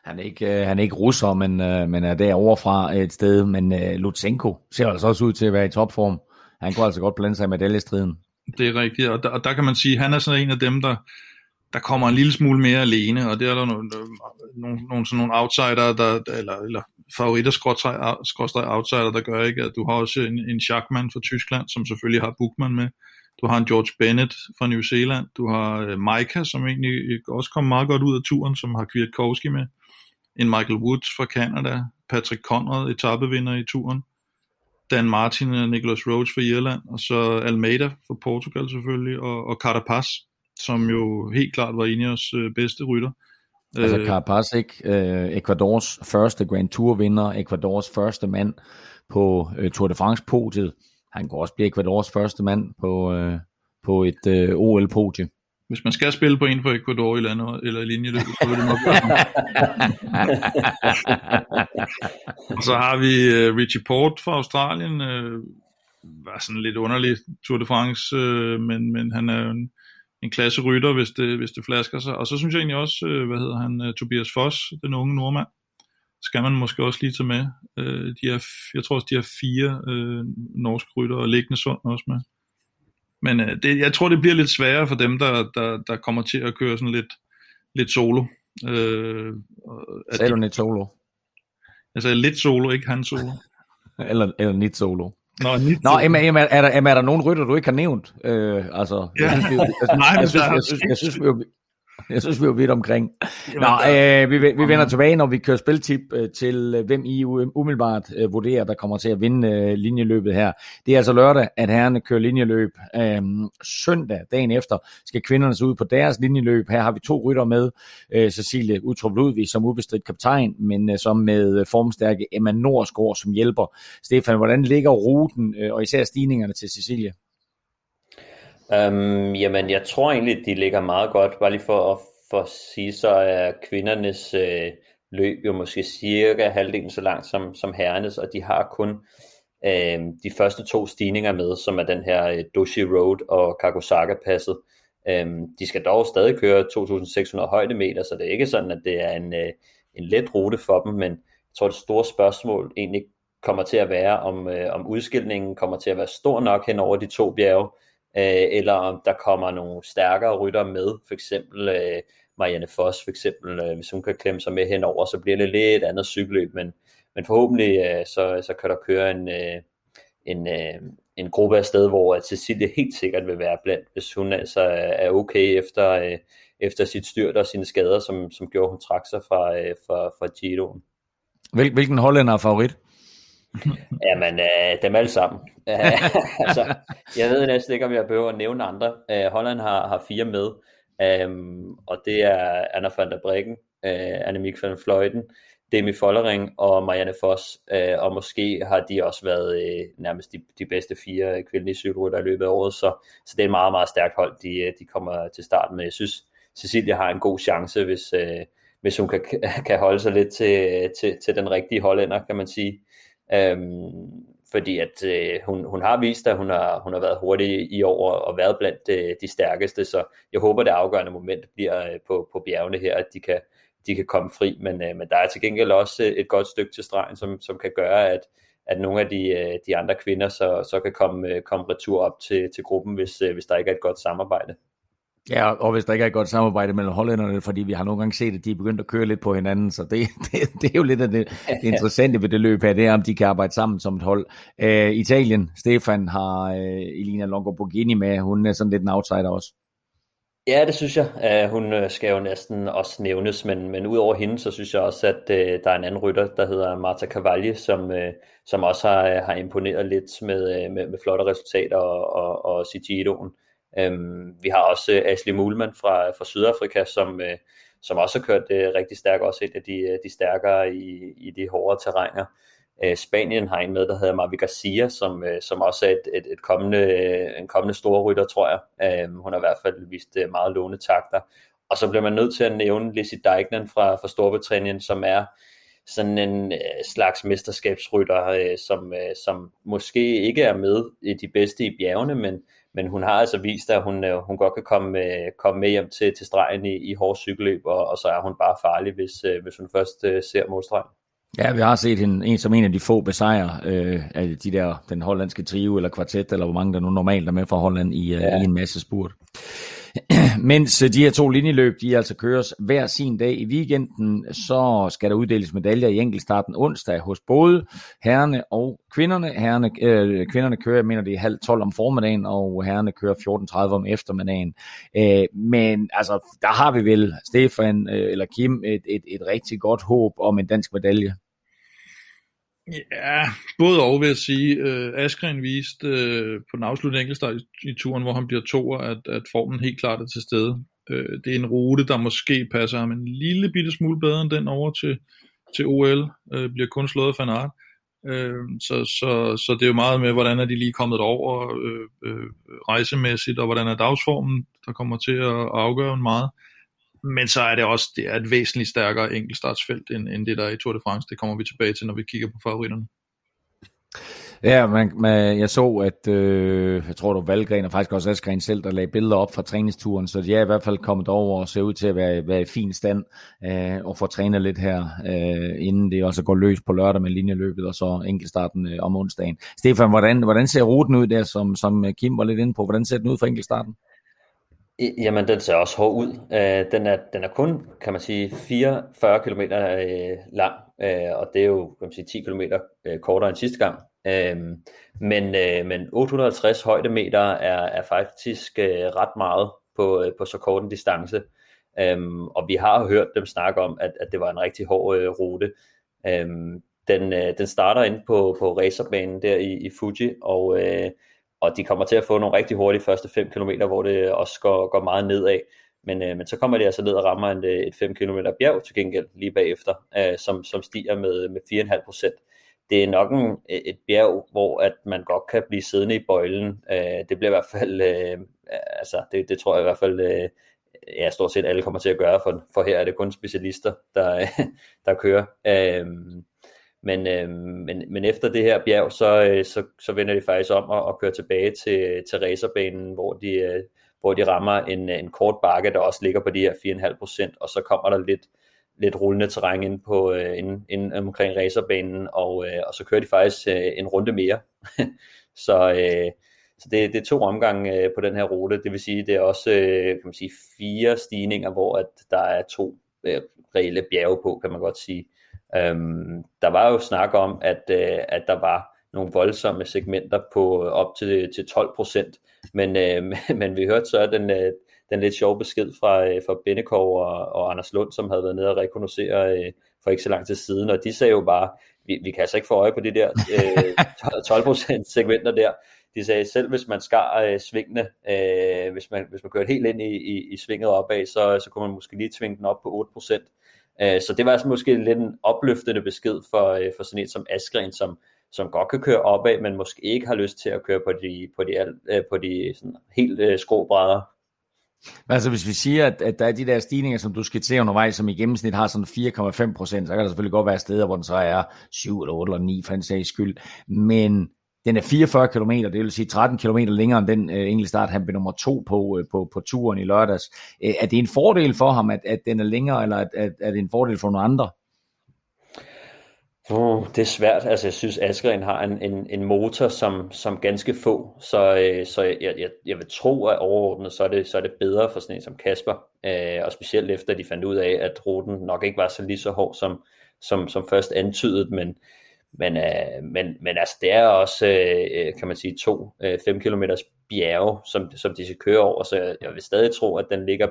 B: Han er ikke, øh, han er ikke russer, men, øh, men er derovre fra et sted. Men uh, Lutsenko ser altså også ud til at være i topform. Han kunne altså godt blande sig i medaljestriden.
C: Det er rigtigt, og der, og der kan man sige, at han er sådan en af dem, der, der kommer en lille smule mere alene, og det er der nogle, nogle, nogle, sådan nogle outsider, der, eller, eller favoritter, skråstrej outsider, der gør ikke, at du har også en, en Schachmann fra Tyskland, som selvfølgelig har Buchmann med, du har en George Bennett fra New Zealand. Du har uh, Micah, som egentlig også kom meget godt ud af turen, som har Kwiatkowski med. En Michael Woods fra Canada. Patrick Conrad, etappevinder i turen. Dan Martin og Nicholas Rhodes fra Irland. Og så Almeida fra Portugal selvfølgelig. Og, og Carapaz, som jo helt klart var Ineos uh, bedste rytter.
B: Altså øh, Carapaz, ikke? Uh, Ecuadors første Grand Tour vinder, Ecuadors første mand på uh, Tour de France-podiet han kunne også blive Ecuadors første mand på, øh, på et øh, OL-podie.
C: Hvis man skal spille på en for Ecuador i landet, eller linjeløbet, så vil det nok være Og så har vi uh, Richie Port fra Australien, uh, var sådan lidt underlig Tour de France, uh, men, men han er jo en, en klasse rytter, hvis det, hvis det flasker sig. Og så synes jeg egentlig også, uh, hvad hedder han, uh, Tobias Foss, den unge nordmand, skal man måske også lige tage med. Øh, de er, jeg tror også, de har fire øh, norske rytter, og liggende sund også med. Men øh, det, jeg tror, det bliver lidt sværere for dem, der, der, der kommer til at køre sådan lidt, lidt solo. Øh,
B: Sagde du lidt solo?
C: Sagde lidt solo, ikke han solo.
B: eller, eller lidt solo.
C: Nå,
B: Nå Emma, Emma, er, der, Emma, er der nogen rytter, du ikke har nævnt? Øh, altså,
C: ja. jeg, jeg, jeg,
B: Nej, jeg, synes, jeg, synes, jeg, synes, Jeg synes, vi er vidt omkring. Nå, øh, vi, vi vender tilbage, når vi kører spiltip øh, til, øh, hvem I umiddelbart øh, vurderer, der kommer til at vinde øh, linjeløbet her. Det er altså lørdag, at herrerne kører linjeløb. Øh, søndag, dagen efter, skal kvinderne så ud på deres linjeløb. Her har vi to rytter med. Øh, Cecilie Utrup Ludvig som ubestridt kaptajn, men øh, som med formstærke Emma Norsgaard som hjælper. Stefan, hvordan ligger ruten, øh, og især stigningerne til Cecilie?
D: Øhm, jamen, jeg tror egentlig, de ligger meget godt. Bare lige for at, for at sige, så er kvindernes øh, løb jo måske cirka halvdelen så langt som, som herrenes, og de har kun øh, de første to stigninger med, som er den her øh, Doshi Road og Kagosaka-passet. Øhm, de skal dog stadig køre 2.600 højdemeter, så det er ikke sådan, at det er en, øh, en let rute for dem, men jeg tror, det store spørgsmål egentlig kommer til at være, om, øh, om udskilningen kommer til at være stor nok hen over de to bjerge, øh, eller om der kommer nogle stærkere rytter med, for eksempel øh, Marianne Foss, for eksempel, øh, hvis hun kan klemme sig med henover, så bliver det lidt andet cykelløb, men, men forhåbentlig øh, så, så kan der køre en, øh, en, øh, en gruppe af sted, hvor Cecilie helt sikkert vil være blandt, hvis hun altså er okay efter, øh, efter sit styrt og sine skader, som, som gjorde, hun trak sig fra, øh, fra, fra Giroen.
B: Hvil, hvilken hollænder er favorit?
D: Jamen, øh, dem alle sammen. altså, jeg ved næsten ikke, om jeg behøver at nævne andre. Øh, Holland har, har fire med, um, og det er Anna van der Breggen, øh, Annemiek van Fløjten, Demi Follering og Marianne Foss, øh, og måske har de også været øh, nærmest de, de bedste fire kvindelige cykelrytter i løbet af året, så, så det er et meget, meget stærkt hold, de, øh, de kommer til start med. Jeg synes, Cecilia har en god chance, hvis, øh, hvis hun kan, kan holde sig lidt til, til, til den rigtige hollænder, kan man sige. Øhm, fordi at øh, hun, hun har vist, at hun har, hun har været hurtig i år og været blandt øh, de stærkeste, så jeg håber, det afgørende moment bliver øh, på, på bjergene her, at de kan, de kan komme fri, men, øh, men der er til gengæld også øh, et godt stykke til stregen, som, som kan gøre, at, at nogle af de, øh, de andre kvinder så, så kan komme, øh, komme retur op til, til gruppen, hvis, øh, hvis der ikke er et godt samarbejde.
B: Ja, og hvis der ikke er et godt samarbejde mellem hollænderne, fordi vi har nogle gange set, at de er begyndt at køre lidt på hinanden, så det, det, det er jo lidt af det, det interessante ved det løb her, det er, om de kan arbejde sammen som et hold. Uh, Italien, Stefan har uh, Elina Longoborghini med, hun er sådan lidt en outsider også.
D: Ja, det synes jeg. Uh, hun skal jo næsten også nævnes, men, men udover hende, så synes jeg også, at uh, der er en anden rytter, der hedder Marta Cavalli, som, uh, som også har, har imponeret lidt med, med, med flotte resultater og, og, og Sigidoen. Øhm, vi har også øh, Ashley Mulman fra, fra Sydafrika, som, øh, som også har kørt øh, rigtig stærkt, også et af de, øh, de stærkere i, i de hårde terrænger. Øh, Spanien har en med, der hedder Mavi Garcia, som, øh, som også er et, et, et kommende, en kommende store rytter, tror jeg. Øh, hun har i hvert fald vist øh, meget låne takter. Og så bliver man nødt til at nævne Lizzie Deignan fra, fra Storbritannien, som er sådan en øh, slags mesterskabsrytter, øh, som, øh, som måske ikke er med i de bedste i bjergene, men, men hun har altså vist, at hun, øh, hun godt kan komme, øh, komme med hjem til, til stregen i, i hårde cykelløb, og, og så er hun bare farlig, hvis, øh, hvis hun først ser målstregen.
B: Ja, vi har set hende en, som en af de få besejre øh, af de der, den hollandske trio eller kvartet, eller hvor mange der nu normalt er med fra Holland i, ja. i en masse spurt. Mens øh, de her to linjeløb, de altså køres hver sin dag i weekenden, så skal der uddeles medaljer i enkeltstarten onsdag hos både herrene og kvinderne. Herrene, øh, kvinderne kører, jeg mener det er halv 12 om formiddagen, og herrene kører 14.30 om eftermiddagen. Øh, men altså, der har vi vel, Stefan øh, eller Kim, et, et, et rigtig godt håb om en dansk medalje.
C: Ja, både og vil jeg sige. Øh, Askren viste øh, på den afsluttende enkeltstart i, i turen, hvor han bliver toer, at, at formen helt klart er til stede. Øh, det er en rute, der måske passer ham en lille bitte smule bedre end den over til, til OL. Øh, bliver kun slået af Fanart. Øh, så, så, så det er jo meget med, hvordan er de lige kommet over øh, øh, rejsemæssigt, og hvordan er dagsformen, der kommer til at, at afgøre meget. Men så er det også det er et væsentligt stærkere enkeltstartsfelt, end, end det der er i Tour de France. Det kommer vi tilbage til, når vi kigger på favoritterne.
B: Ja, man, man, jeg så, at øh, jeg tror, det var Valgren og faktisk også Askren selv, der lagde billeder op fra træningsturen, så de er i hvert fald kommet over og ser ud til at være, være i fin stand øh, og få trænet lidt her, øh, inden det også går løs på lørdag med linjeløbet og så enkeltstarten øh, om onsdagen. Stefan, hvordan, hvordan ser ruten ud der, som, som Kim var lidt inde på? Hvordan ser den ud for enkeltstarten?
D: Jamen, den ser også hård ud. Øh, den, er, den er kun, kan man sige, 44 km øh, lang, øh, og det er jo, kan man sige, 10 km øh, kortere end sidste gang. Øh, men, øh, men 850 højdemeter er, er faktisk øh, ret meget på, øh, på så kort en distance. Øhm, og vi har hørt dem snakke om, at, at det var en rigtig hård øh, rute. Øhm, den, øh, den starter ind på, på racerbanen der i, i Fuji, og øh, og de kommer til at få nogle rigtig hurtige første 5 km, hvor det også går, går meget nedad. Men, øh, men så kommer de altså ned og rammer en, øh, et 5 km bjerg til gengæld lige bagefter, øh, som, som stiger med, med 4,5 procent. Det er nok en, øh, et bjerg, hvor at man godt kan blive siddende i bøjlen. Øh, det bliver i hvert fald, øh, altså det, det tror jeg i hvert fald, øh, ja, stort set alle kommer til at gøre, for, for her er det kun specialister, der, der kører. Øh, men, øh, men, men efter det her bjerg, så, øh, så, så vender de faktisk om og, og kører tilbage til, til racerbanen, hvor de, øh, hvor de rammer en, en kort bakke, der også ligger på de her 4,5%, og så kommer der lidt, lidt rullende terræn ind, på, øh, ind, ind omkring racerbanen, og, øh, og så kører de faktisk øh, en runde mere. så øh, så det, det er to omgange øh, på den her rute, det vil sige, det er også øh, kan man sige, fire stigninger, hvor at der er to øh, reelle bjerge på, kan man godt sige. Øhm, der var jo snak om, at, øh, at der var nogle voldsomme segmenter på op til, til 12 procent, men, øh, men vi hørte så den, øh, den lidt sjove besked fra, øh, fra Bennekov og, og Anders Lund, som havde været nede og rekognosere øh, for ikke så lang tid siden, og de sagde jo bare, vi, vi kan altså ikke få øje på de der øh, 12% segmenter der. De sagde, selv hvis man skar øh, svingene, øh, hvis, man, hvis man kørte helt ind i, i, i svinget opad, så, så kunne man måske lige tvinge den op på 8%. Øh, Øh, så det var altså måske lidt en opløftende besked for, øh, for sådan en som Askren, som, som godt kan køre opad, men måske ikke har lyst til at køre på de, på de, øh, på de sådan helt øh, skråbrædder.
B: Altså hvis vi siger, at, at der er de der stigninger, som du skal se undervejs, som i gennemsnit har sådan 4,5 procent, så kan der selvfølgelig godt være steder, hvor den så er 7 eller 8 eller 9 for en sags skyld. Men den er 44 km, det vil sige 13 km længere end den øh, engelske start, han blev nummer to på, øh, på, på turen i lørdags. Øh, er det en fordel for ham, at, at den er længere, eller at, at, er det en fordel for nogle andre?
D: Uh, det er svært. Altså, jeg synes, Askren har en, en, en motor, som, som ganske få, så, øh, så jeg, jeg, jeg vil tro, at overordnet, så er det, så er det bedre for sådan en som Kasper, øh, og specielt efter de fandt ud af, at ruten nok ikke var så lige så hård, som, som, som først antydet, men, men, øh, men, men altså, det er også, øh, øh kan man sige, to øh, 5 km bjerge, som, som de skal køre over, så jeg, jeg vil stadig tro, at den ligger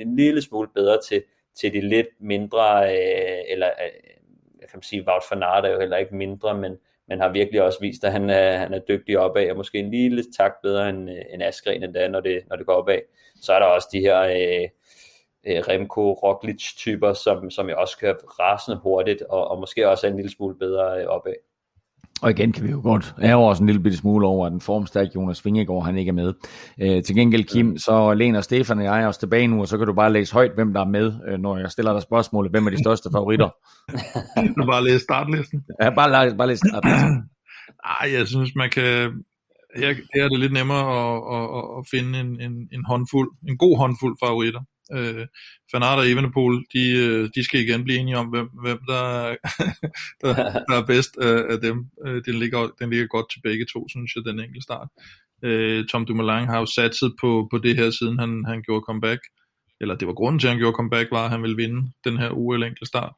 D: en lille smule bedre til, til de lidt mindre, øh, eller øh, kan sige, Wout van Aert er jo heller ikke mindre, men, men har virkelig også vist, at han er, han er dygtig opad, og måske en lille tak bedre end, øh, end Askren endda, når det, når det går opad. Så er der også de her øh, øh, Remco Roglic typer, som, som jeg også kører rasende hurtigt, og, og måske også er en lille smule bedre øh, opad.
B: Og igen kan vi jo godt ære også en lille bitte smule over, at den formstærk Jonas Vingegaard, han ikke er med. Øh, til gengæld, Kim, så læner Stefan og jeg os tilbage nu, og så kan du bare læse højt, hvem der er med, øh, når jeg stiller dig spørgsmålet, hvem er de største favoritter?
C: du bare læse startlisten.
B: Ja, bare, læse, bare læse startlisten.
C: Ej, jeg synes, man kan... Her, her er det lidt nemmere at, at, at finde en, en, en håndfuld, en god håndfuld favoritter. Øh, Fanart og Evenepoel, de, øh, de skal igen blive enige om, hvem, hvem der, der, der er bedst af dem. Øh, den, ligger, den ligger godt til begge to, synes jeg, den enkelte start. Øh, Tom Dumoulin har jo satset på, på det her, siden han, han gjorde comeback. Eller det var grunden til, at han gjorde comeback, var, at han ville vinde den her UL enkelte start.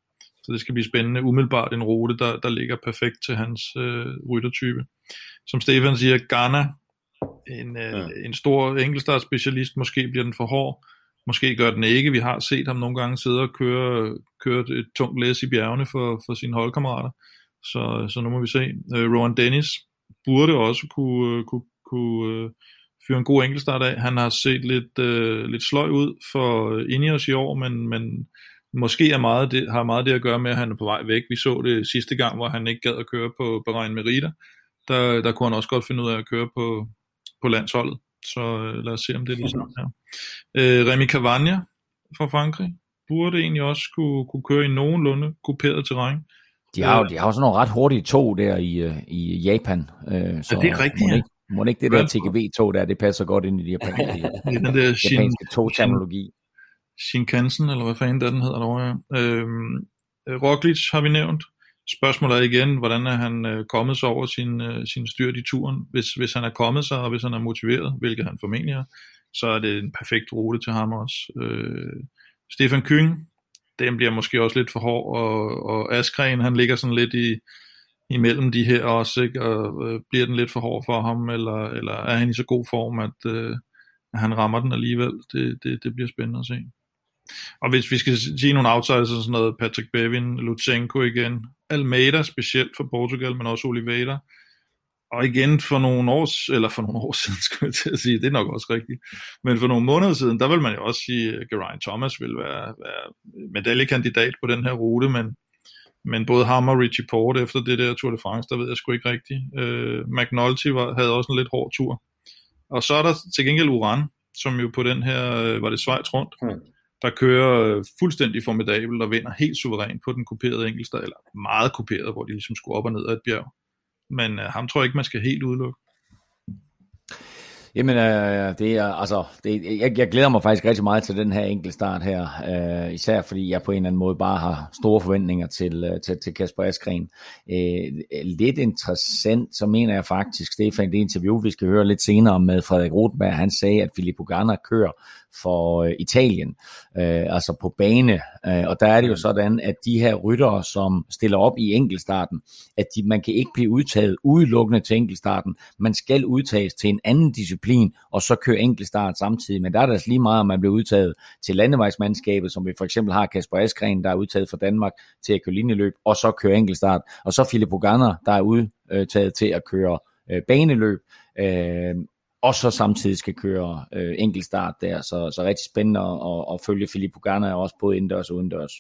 C: Så det skal blive spændende. Umiddelbart en rute, der, der ligger perfekt til hans øh, ryttertype. Som Stefan siger, Ghana, en, øh, ja. en stor enkeltstartspecialist, måske bliver den for hård. Måske gør den ikke. Vi har set ham nogle gange sidde og køre, køre et tungt læs i bjergene for, for sine holdkammerater. Så, så nu må vi se. Øh, Rowan Dennis burde også kunne, øh, kunne, kunne øh, fyre en god enkeltstart af. Han har set lidt, øh, lidt sløj ud for øh, Ineos i år, men, men måske er meget det, har meget det at gøre med, at han er på vej væk. Vi så det sidste gang, hvor han ikke gad at køre på Bahrain Merida. Der, der kunne han også godt finde ud af at køre på, på landsholdet. Så øh, lad os se, om det er ligesom her. Øh, Remy Cavagna fra Frankrig burde egentlig også kunne, kunne køre i nogenlunde kuperet terræn.
B: De har, jo, de har jo sådan nogle ret hurtige tog der i, øh, i Japan. Øh, så
C: ja, det er rigtigt,
B: må ikke, må ikke det der TGV-tog der, det passer godt ind i de
C: ja, den der
B: japanske togterminologi.
C: Shinkansen, eller hvad fanden der den hedder derovre. Øhm, Roglic har vi nævnt. Spørgsmålet er igen, hvordan er han øh, kommet sig over sin, øh, sin styrt i turen. Hvis, hvis han er kommet sig, og hvis han er motiveret, hvilket han formentlig er, så er det en perfekt rute til ham også. Øh, Stefan Kyng, den bliver måske også lidt for hård, og, og Askren, han ligger sådan lidt i, imellem de her også, ikke? og øh, bliver den lidt for hård for ham, eller, eller er han i så god form, at, øh, at han rammer den alligevel. Det, det, det bliver spændende at se. Og hvis vi skal sige nogle outsiders, så sådan noget Patrick Bevin, Lutsenko igen, Almeida specielt for Portugal, men også Oliveira. Og igen for nogle år, eller for nogle år siden, skulle jeg til at sige, det er nok også rigtigt. Men for nogle måneder siden, der vil man jo også sige, at Geraint Thomas vil være, være medaljekandidat på den her rute, men, men både ham og Richie Porte efter det der Tour de France, der ved jeg sgu ikke rigtigt. Øh, McNulty var, havde også en lidt hård tur. Og så er der til gengæld Uran, som jo på den her, øh, var det Schweiz rundt, mm der kører øh, fuldstændig formidabelt og vinder helt suverænt på den kuperede enkeltstad, eller meget kuperet, hvor de ligesom skulle op og ned af et bjerg. Men øh, ham tror jeg ikke, man skal helt udelukke.
B: Jamen, øh, det er, altså, det, jeg, jeg glæder mig faktisk rigtig meget til den her enkelte start her, øh, især fordi jeg på en eller anden måde bare har store forventninger til, øh, til, til Kasper Askren. Øh, lidt interessant, så mener jeg faktisk, Stefan, det interview, vi skal høre lidt senere med Frederik Rothberg, han sagde, at Filippo Garner kører for øh, Italien, øh, altså på bane. Øh, og der er det jo sådan, at de her ryttere, som stiller op i enkeltstarten, at de, man kan ikke blive udtaget udelukkende til enkeltstarten. Man skal udtages til en anden disciplin, og så køre enkeltstart samtidig. Men der er der altså lige meget, om man bliver udtaget til landevejsmandskabet, som vi for eksempel har Kasper Askren, der er udtaget for Danmark til at køre linjeløb, og så køre enkeltstart. Og så Philip Oganer, der er udtaget til at køre øh, baneløb. Øh, og så samtidig skal køre øh, enkeltstart der, så, så rigtig spændende at, at følge Filippo Pugana også både indendørs og udendørs.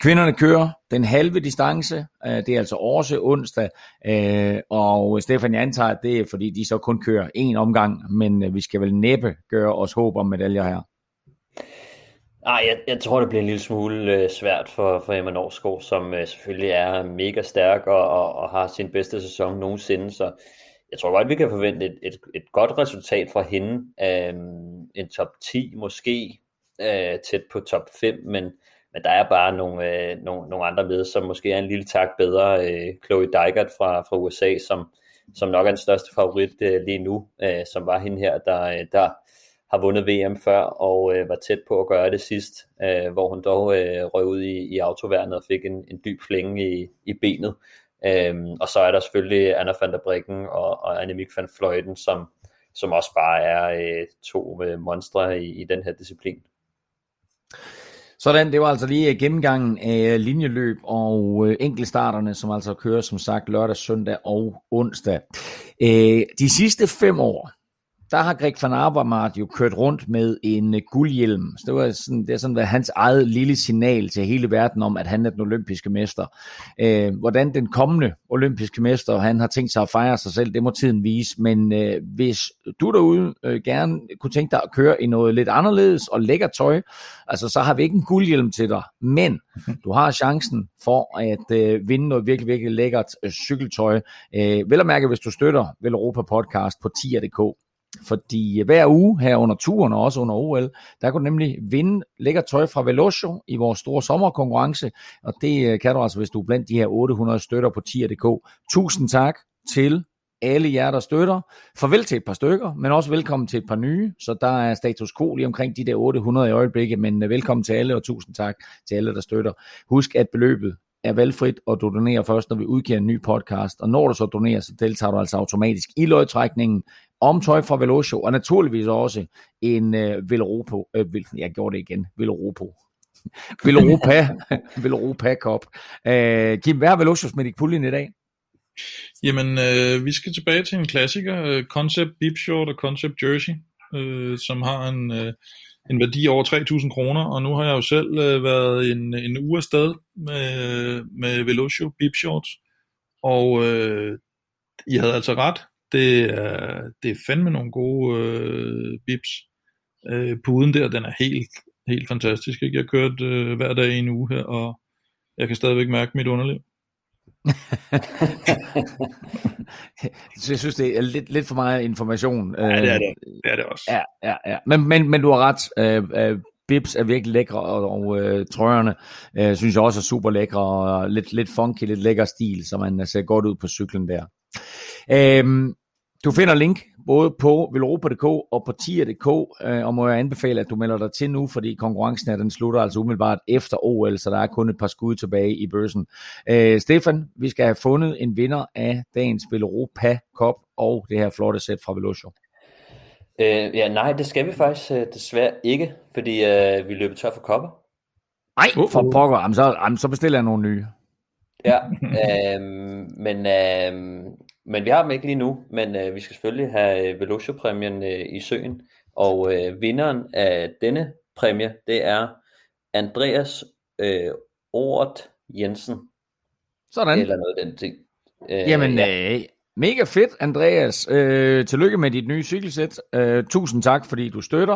B: Kvinderne kører den halve distance, øh, det er altså også onsdag, øh, og Stefan, jeg antager, at det er fordi de så kun kører en omgang, men øh, vi skal vel næppe gøre os håb om medaljer her.
D: Nej, jeg, jeg tror, det bliver en lille smule øh, svært for, for Emma Norsgaard, som øh, selvfølgelig er mega stærk og, og, og har sin bedste sæson nogensinde, så jeg tror godt, vi kan forvente et, et, et godt resultat fra hende. Øh, en top 10 måske, øh, tæt på top 5, men, men der er bare nogle, øh, nogle, nogle andre med, som måske er en lille tak bedre. Øh, Chloe Dygert fra, fra USA, som, som nok er den største favorit øh, lige nu, øh, som var hende her, der, øh, der har vundet VM før og øh, var tæt på at gøre det sidst, øh, hvor hun dog øh, røg ud i, i autoværnet og fik en, en dyb flænge i, i benet. Øhm, og så er der selvfølgelig Anna van der Bricken og, og Annemiek van Fløjten, som, som også bare er øh, to øh, monstre i, i den her disciplin.
B: Sådan, det var altså lige øh, gennemgangen af øh, linjeløb og øh, enkeltstarterne, som altså kører som sagt lørdag, søndag og onsdag. Øh, de sidste fem år, der har Greg van Avermaet jo kørt rundt med en guldhjelm. Så det, var sådan, det er sådan været hans eget lille signal til hele verden om, at han er den olympiske mester. Øh, hvordan den kommende olympiske mester, han har tænkt sig at fejre sig selv, det må tiden vise. Men øh, hvis du derude øh, gerne kunne tænke dig at køre i noget lidt anderledes og lækker tøj, altså så har vi ikke en guldhjelm til dig, men du har chancen for at øh, vinde noget virkelig, virkelig lækkert øh, cykeltøj. Øh, vel at mærke, hvis du støtter Vel Europa Podcast på 10.dk. Fordi øh, hver uge her under turen og også under OL, der kan du nemlig vinde lækker tøj fra Velocio i vores store sommerkonkurrence. Og det øh, kan du altså, hvis du er blandt de her 800 støtter på tier.dk. Tusind tak til alle jer, der støtter. Farvel til et par stykker, men også velkommen til et par nye. Så der er status quo lige omkring de der 800 i øjeblikket, men øh, velkommen til alle, og tusind tak til alle, der støtter. Husk, at beløbet er valgfrit, og du donerer først, når vi udgiver en ny podcast. Og når du så donerer, så deltager du altså automatisk i lodtrækningen om tøj fra Velocio, og naturligvis også en øh, Veloropo, øh, vil, jeg gjorde det igen, Veloropo, Veloropa, Veloropa Cup. Øh, Kim, hvad har Velocio smidt i puljen i dag?
C: Jamen, øh, vi skal tilbage til en klassiker, øh, Concept Bib Short og Concept Jersey, øh, som har en, øh, en værdi over 3.000 kroner, og nu har jeg jo selv øh, været en, en uge afsted med, med Velocio Bib Shorts, og øh, I havde altså ret, det er, det er fandme nogle gode øh, bips. Øh, puden der, den er helt, helt fantastisk. Ikke? Jeg har kørt øh, hver dag i en uge her, og jeg kan stadigvæk mærke mit underliv.
B: jeg synes, det er lidt, lidt for meget information.
C: Ja, det er det. Det er det også.
B: Ja, ja, ja. Men, men, men du har ret. Øh, øh, Bibs er virkelig lækre, og, og øh, trøjerne øh, synes jeg også er super lækre, og lidt, lidt funky, lidt lækker stil, så man ser godt ud på cyklen der. Øhm, du finder link både på velropa.dk og på tier.dk, øh, og må jeg anbefale, at du melder dig til nu, fordi konkurrencen her, den slutter altså umiddelbart efter OL, så der er kun et par skud tilbage i børsen. Øh, Stefan, vi skal have fundet en vinder af dagens Velropa Cup og det her flotte sæt fra Velocio.
D: Øh, ja, nej, det skal vi faktisk øh, desværre ikke, fordi øh, vi løber tør for kopper.
B: Nej, for pokker. Jamen, så, jamen, så bestiller jeg nogle nye.
D: Ja, øh, men øh, men vi har dem ikke lige nu, men øh, vi skal selvfølgelig have øh, Velocio-præmien øh, i søen. Og øh, vinderen af denne præmie, det er Andreas øh, Ort Jensen.
B: Sådan.
D: Eller noget af den ting.
B: Øh, Jamen, ja. øh, mega fedt, Andreas. Øh, tillykke med dit nye cykelsæt. Øh, tusind tak, fordi du støtter.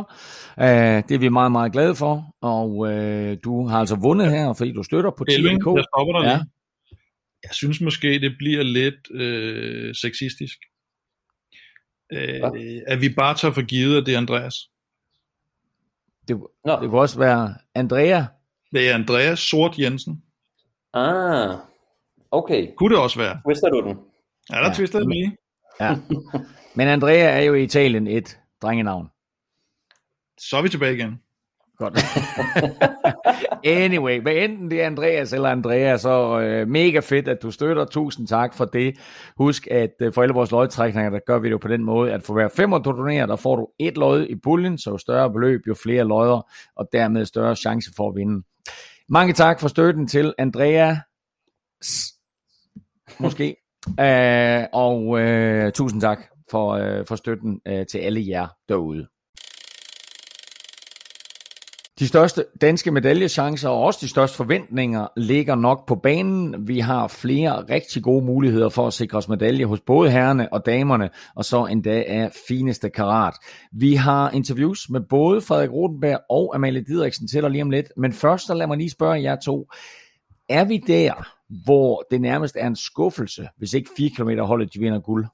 B: Øh, det er vi meget, meget glade for. Og øh, du har altså vundet her, fordi du støtter på
C: TVK. Jeg stopper dig ja. lige. Jeg synes måske, det bliver lidt øh, sexistisk. Øh, at vi bare tager for givet, at det er Andreas.
B: Det, Nå. det kunne også være Andrea.
C: Det er Andreas Sort Jensen.
D: Ah, okay.
C: Kunne det også være.
D: Twister du den?
C: Ja, der ja. twister den lige.
B: Ja. Men Andrea er jo i Italien et drengenavn.
C: så er vi tilbage igen.
B: Godt. anyway, hvad enten det er Andreas eller Andrea, så øh, mega fedt, at du støtter. Tusind tak for det. Husk, at øh, for alle vores lodtrækninger, der gør vi det jo på den måde, at for hver femmer du donerer, der får du et lod i puljen, så jo større beløb, jo flere lodder, og dermed større chance for at vinde. Mange tak for støtten til Andrea. Måske. Uh, og uh, tusind tak for, uh, for støtten uh, til alle jer derude. De største danske medaljechancer og også de største forventninger ligger nok på banen. Vi har flere rigtig gode muligheder for at sikre os medalje hos både herrene og damerne, og så endda af fineste karat. Vi har interviews med både Frederik Rotenberg og Amalie Didriksen til dig lige om lidt, men først så lad mig lige spørge jer to. Er vi der, hvor det nærmest er en skuffelse, hvis ikke 4 km holdet de vinder guld?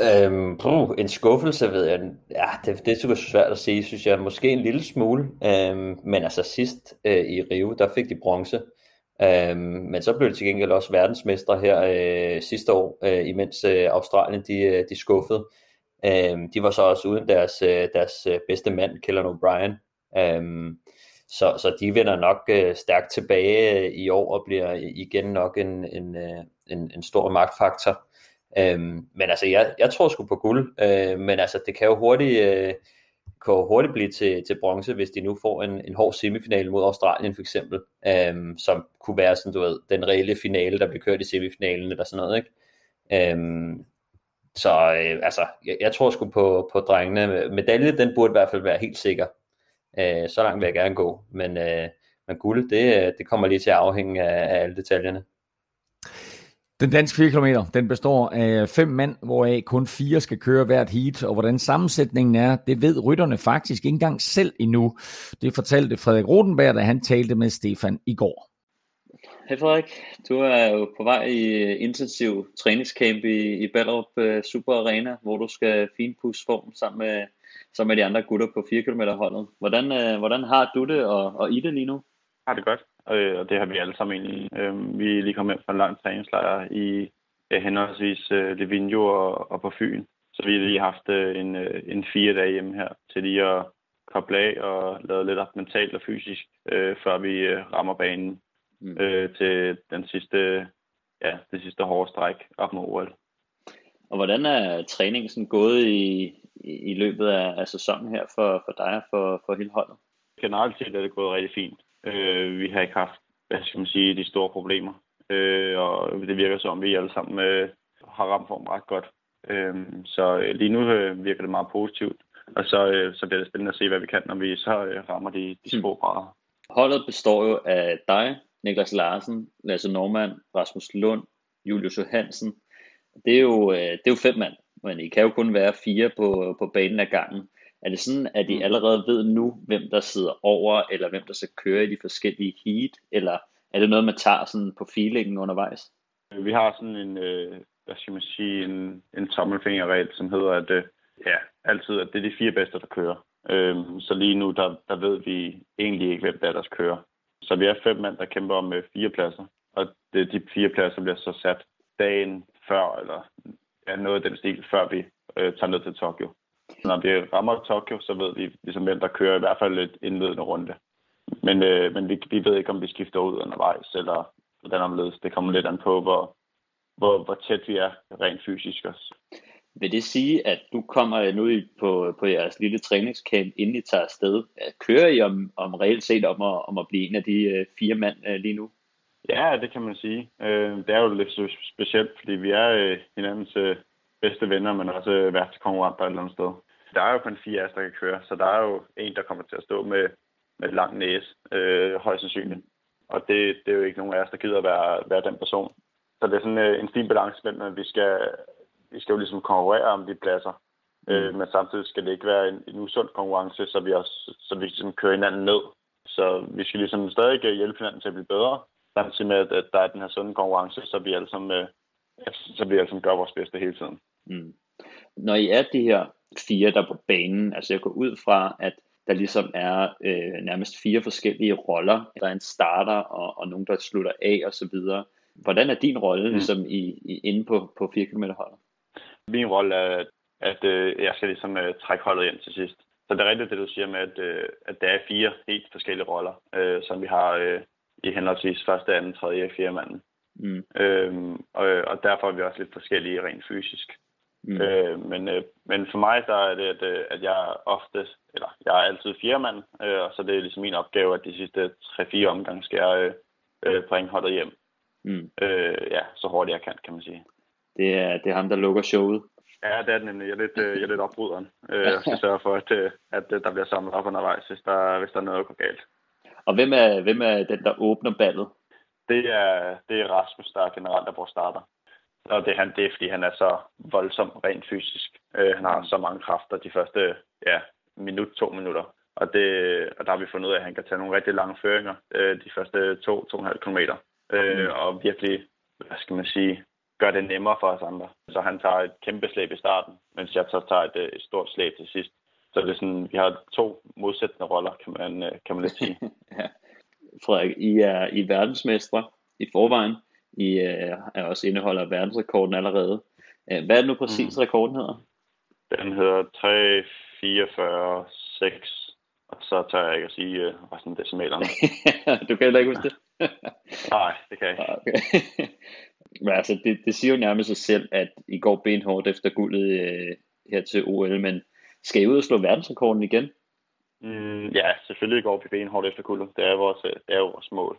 D: Øhm, puh, en skuffelse ved jeg, ja, det, det er super svært at sige, synes jeg, måske en lille smule, øhm, men altså sidst øh, i Rio, der fik de bronze, øhm, men så blev de til gengæld også verdensmestre her øh, sidste år, øh, imens øh, Australien de, øh, de skuffede. Øhm, de var så også uden deres, øh, deres øh, bedste mand, Kellen O'Brien, øhm, så, så de vender nok øh, stærkt tilbage øh, i år og bliver igen nok en, en, øh, en, en stor magtfaktor. Øhm, men altså, jeg, jeg tror sgu på guld, øh, men altså, det kan jo hurtigt, øh, kan jo hurtigt blive til, til bronze, hvis de nu får en, en hård semifinal mod Australien for eksempel, øhm, som kunne være sådan, du ved, den reelle finale, der bliver kørt i semifinalen eller sådan noget, ikke? Øhm, så øh, altså, jeg, jeg tror sgu på, på drengene. Medalje, den burde i hvert fald være helt sikker. Øh, så langt vil jeg gerne gå, men, øh, men guld, det, øh, det kommer lige til at afhænge af, af alle detaljerne.
B: Den danske 4 km, den består af fem mand, hvoraf kun fire skal køre hvert heat, og hvordan sammensætningen er, det ved rytterne faktisk ikke engang selv endnu. Det fortalte Frederik Rodenberg, da han talte med Stefan i går.
A: Hej Frederik, du er jo på vej i intensiv træningscamp i, i Ballerup uh, Super Arena, hvor du skal finpudse form sammen med, sammen med de andre gutter på 4 km holdet. Hvordan, uh, hvordan har du det og, og I det lige nu?
F: Har det godt øh, og det har vi alle sammen egentlig. Øh, vi er lige kommet hjem fra en lang træningslejr i øh, henholdsvis øh, Livigno og, og på Fyn. Så vi har lige haft øh, en, øh, en fire dage hjemme her til lige at koble af og lave lidt op mentalt og fysisk, øh, før vi øh, rammer banen mm. øh, til den sidste, ja, det sidste hårde stræk op mod OL.
A: Og hvordan er træningen sådan gået i, i, i løbet af, af sæsonen her for, for dig og for, for hele holdet?
F: Generelt set er det gået rigtig fint. Øh, vi har ikke haft, hvad skal man sige, de store problemer. Øh, og det virker som, vi alle sammen øh, har ramt form ret godt. Øh, så øh, lige nu øh, virker det meget positivt. Og så, øh, så bliver det spændende at se, hvad vi kan, når vi så øh, rammer de, de små grader.
A: Holdet består jo af dig, Niklas Larsen, Lasse Normand, Rasmus Lund, Julius Johansen. Det er jo, øh, det er jo fem mand, men I kan jo kun være fire på, på banen af gangen. Er det sådan, at I mm. allerede ved nu, hvem der sidder over, eller hvem der skal køre i de forskellige heat, eller er det noget, man tager sådan på feelingen undervejs?
F: Vi har sådan en, øh, hvad skal man sige, en, en tommelfingerregel, som hedder, at øh, ja, altid, at det er de fire bedste, der kører. Øhm, så lige nu, der, der ved vi egentlig ikke, hvem der er, der kører. Så vi er fem mand, der kæmper om øh, fire pladser, og det, de fire pladser bliver så sat dagen før, eller ja, noget af den stil, før vi øh, tager ned til Tokyo. Når vi rammer Tokyo, så ved vi ligesom, hvem der kører i hvert fald et indledende runde. Men, øh, men vi, vi ved ikke, om vi skifter ud undervejs, eller hvordan omledes. Det kommer lidt an på, hvor, hvor, hvor tæt vi er rent fysisk også.
A: Vil det sige, at du kommer nu på, på jeres lille træningscamp, inden I tager afsted? Kører I om, om reelt set om at, om at blive en af de øh, fire mand øh, lige nu?
F: Ja, det kan man sige. Øh, det er jo lidt specielt, fordi vi er hinandens bedste venner, men også værste konkurrenter et eller andet sted. Der er jo kun fire af os, der kan køre, så der er jo en, der kommer til at stå med, med lang næse, øh, højst sandsynligt. Og det, det er jo ikke nogen af os, der gider at være, være den person. Så det er sådan øh, en fin balance mellem, at vi skal, vi skal jo ligesom konkurrere om de pladser. Mm. Øh, men samtidig skal det ikke være en, en usund konkurrence, så vi, også, så vi ligesom kører hinanden ned. Så vi skal ligesom stadig hjælpe hinanden til at blive bedre, samtidig med, at, at der er den her sunde konkurrence, så vi alle sammen, øh, så vi alle sammen gør vores bedste hele tiden. Mm.
A: Når I er de her fire, der på banen, altså jeg går ud fra, at der ligesom er øh, nærmest fire forskellige roller. Der er en starter og, og nogen, der slutter af og så videre. Hvordan er din rolle mm. ligesom i, i, inde på, på 4 km holdet?
F: Min rolle er, at øh, jeg skal ligesom øh, trække holdet ind til sidst. så det er rigtigt, det du siger med, at, øh, at der er fire helt forskellige roller, øh, som vi har øh, i henholdsvis første, anden, tredje og fjerde manden. Mm. Øhm, og, og derfor er vi også lidt forskellige rent fysisk. Mm. Øh, men, øh, men for mig der er det, at, øh, at jeg ofte, eller jeg er altid fjerde mand, øh, og så det er ligesom min opgave, at de sidste 3-4 omgange skal jeg øh, øh, bringe holdet hjem. Mm. Øh, ja, så hurtigt jeg kan, kan man sige.
A: Det er, det er ham, der lukker showet.
F: Ja, det er det nemlig. Jeg er lidt, øh, jeg er lidt opbryderen. Øh, jeg skal sørge for, at, at der bliver samlet op undervejs, hvis der, hvis der er noget, der går galt.
A: Og hvem er, hvem er den, der åbner ballet?
F: Det er, det er Rasmus, der generelt er vores starter. Og det, han, det er, fordi han er så voldsom rent fysisk. Øh, han har så mange kræfter de første ja, minut, to minutter. Og, det, og der har vi fundet ud af, at han kan tage nogle rigtig lange føringer øh, de første to, to og en halv kilometer. Øh, mm. Og virkelig, hvad skal man sige, gør det nemmere for os andre. Så han tager et kæmpe slæb i starten, mens jeg så tager et, øh, et stort slæb til sidst. Så det er sådan, vi har to modsættende roller, kan man, øh, kan man lidt sige. ja.
A: Frederik, I er, I er verdensmestre i forvejen. I øh, er også indeholder verdensrekorden allerede. Øh, hvad er det nu præcis, mm. rekorden hedder?
F: Den hedder 3, 44, 6. Og så tager jeg ikke at sige øh, resten af decimalerne.
A: du kan heller ikke huske det?
F: Nej, det kan jeg ikke. Okay.
A: Men altså, det, det siger jo nærmest sig selv, at I går benhårdt efter guldet øh, her til OL, men skal I ud og slå verdensrekorden igen?
F: Mm, ja, selvfølgelig går vi benhårdt efter guldet. Det er, vores, det er jo vores mål.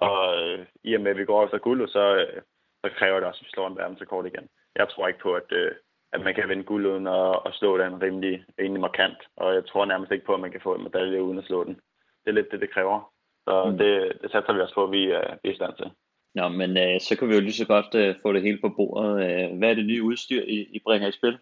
F: Og øh, i og med, at vi går efter guldet, så, øh, så kræver det også, at vi slår en verdensrekord igen. Jeg tror ikke på, at, øh, at man kan vinde guld uden at, at slå den rimelig, rimelig markant. Og jeg tror nærmest ikke på, at man kan få en medalje uden at slå den. Det er lidt det, det kræver. Så mm. det, det satser vi også på, at vi, er, vi er i stand til.
A: Nå, men øh, så kan vi jo lige så godt øh, få det hele på bordet. Øh, hvad er det nye udstyr, I, I bringer i spil?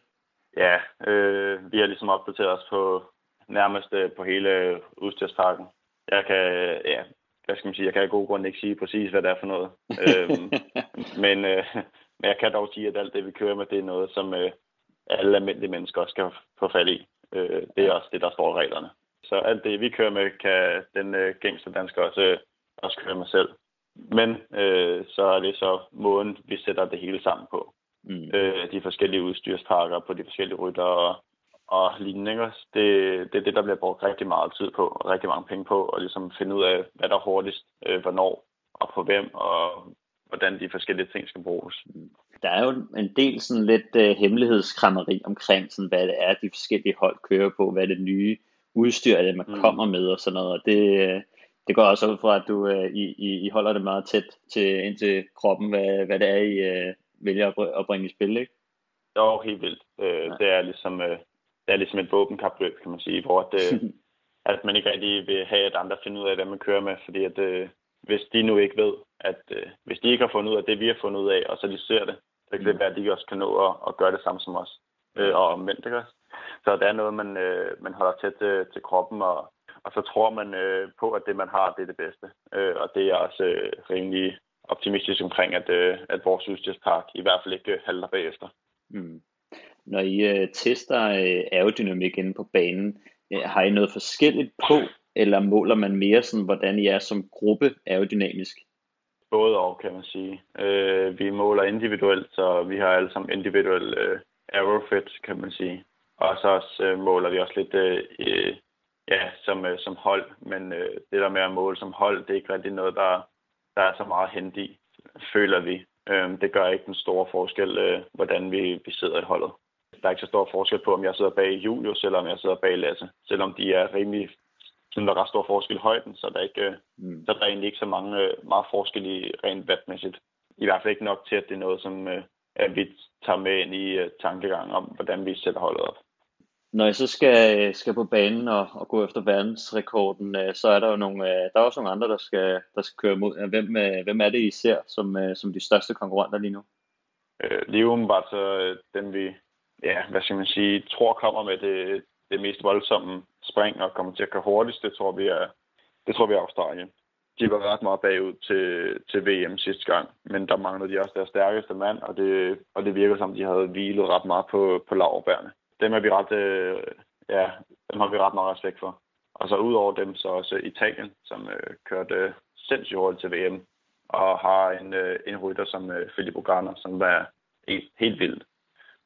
F: Ja, øh, vi har ligesom opdateret os på nærmest øh, på hele udstyrsparken. Jeg kan, ja, hvad skal man sige, jeg kan i god grund ikke sige præcis, hvad det er for noget. øhm, men, øh, men jeg kan dog sige, at alt det, vi kører med, det er noget, som øh, alle almindelige mennesker skal få fat i. Øh, det er også det, der står i reglerne. Så alt det, vi kører med, kan den øh, gængste dansker også, øh, også køre med selv. Men øh, så er det så måden, vi sætter det hele sammen på. Mm. Øh, de forskellige udstyrspakker på de forskellige rytter og, og lignende. Ikke? Det, det er det, der bliver brugt rigtig meget tid på og rigtig mange penge på, og ligesom finde ud af, hvad der er hurtigst, øh, hvornår og på hvem, og hvordan de forskellige ting skal bruges.
A: Der er jo en del sådan lidt uh, hemmelighedskrammeri omkring, sådan, hvad det er, de forskellige hold kører på, hvad det nye udstyr er, det man mm. kommer med og sådan noget. Og det, det går også ud fra, at du uh, I, I, holder det meget tæt til, ind til kroppen, hvad, hvad det er, I uh, vælger at, at bringe i spil, ikke?
F: Jo, helt vildt. Uh, ja. Det er ligesom... Uh, det er ligesom et våbenkapløb, kan man sige, hvor at, øh, at man ikke rigtig vil have, at andre finder ud af, hvad man kører med, fordi at, øh, hvis de nu ikke ved, at øh, hvis de ikke har fundet ud af det, vi har fundet ud af, og så de ser det, så kan det mm. være, at de også kan nå at, at gøre det samme som os, øh, og omvendt, ikke også? Så det er noget, man, øh, man holder tæt til, til kroppen, og, og så tror man øh, på, at det, man har, det er det bedste. Øh, og det er også øh, rimelig optimistisk omkring, at, øh, at vores udstyrspark i hvert fald ikke halter bagefter. Mm
A: når I øh, tester øh, aerodynamik inde på banen, øh, har I noget forskelligt på, eller måler man mere sådan, hvordan I er som gruppe aerodynamisk?
F: Både og, kan man sige. Øh, vi måler individuelt, så vi har alle sammen individuel øh, aerofit, kan man sige. Og så også, øh, måler vi også lidt øh, ja, som, øh, som hold, men øh, det der med at måle som hold, det er ikke rigtig noget, der, der er så meget hent i, føler vi. Øh, det gør ikke den store forskel, øh, hvordan vi, vi sidder i holdet der er ikke så stor forskel på, om jeg sidder bag Julius, eller om jeg sidder bag Lasse. Selvom de er rimelig, sådan der er ret stor forskel i højden, så der, er ikke, mm. så der er egentlig ikke så mange, øh, meget forskel i rent vatmæssigt. I hvert fald ikke nok til, at det er noget, som øh, at vi tager med ind i uh, tankegang om, hvordan vi sætter holdet op.
A: Når jeg så skal, skal på banen og, og gå efter verdensrekorden, så er der jo nogle, der er også nogle andre, der skal, der skal køre mod. Hvem, hvem er det, I ser som, som de største konkurrenter lige nu?
F: Øh, lige umiddelbart så dem, vi, ja, hvad skal man sige, tror kommer med det, det mest voldsomme spring og kommer til at køre hurtigst, det tror vi er, det tror vi er Australien. De var ret meget bagud til, til VM sidste gang, men der manglede de også deres stærkeste mand, og det, og det virker som, de havde hvilet ret meget på, på laverbærene. Dem er vi ret, øh, ja, dem har vi ret meget respekt for. Og så ud over dem, så også Italien, som øh, kørte sindssygt hurtigt til VM, og har en, øh, en rytter som øh, Filippo Garner, som var helt, helt vildt.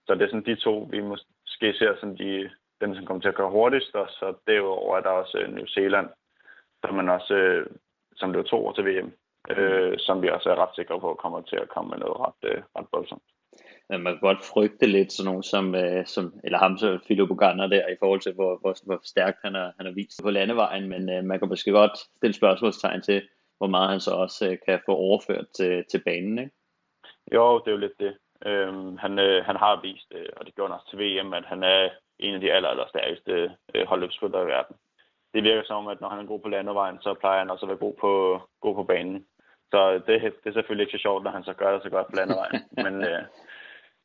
F: Så det er sådan de to, vi måske ser som de, den, som kommer til at køre hurtigst, og så derudover er der også øh, New Zealand, som man også, øh, som løber to år til VM, øh, som vi også er ret sikre på kommer til at komme med noget ret, øh, ret voldsomt.
A: Men man kan godt frygte lidt sådan nogen som, øh, som eller ham så Philip Bugander der, i forhold til hvor, hvor, hvor stærkt han har, han har vist på landevejen, men øh, man kan måske godt stille spørgsmålstegn til, hvor meget han så også øh, kan få overført til, til banen, ikke?
F: Jo, det er jo lidt det. Øhm, han, øh, han har vist, øh, og det gjorde han også til VM, at han er en af de aller, aller stærkeste øh, holdløbsspillere i verden. Det virker som, at når han er god på landevejen, så plejer han også at være god på, god på banen. Så det, det er selvfølgelig ikke så sjovt, når han så gør det så godt på landevejen. men øh,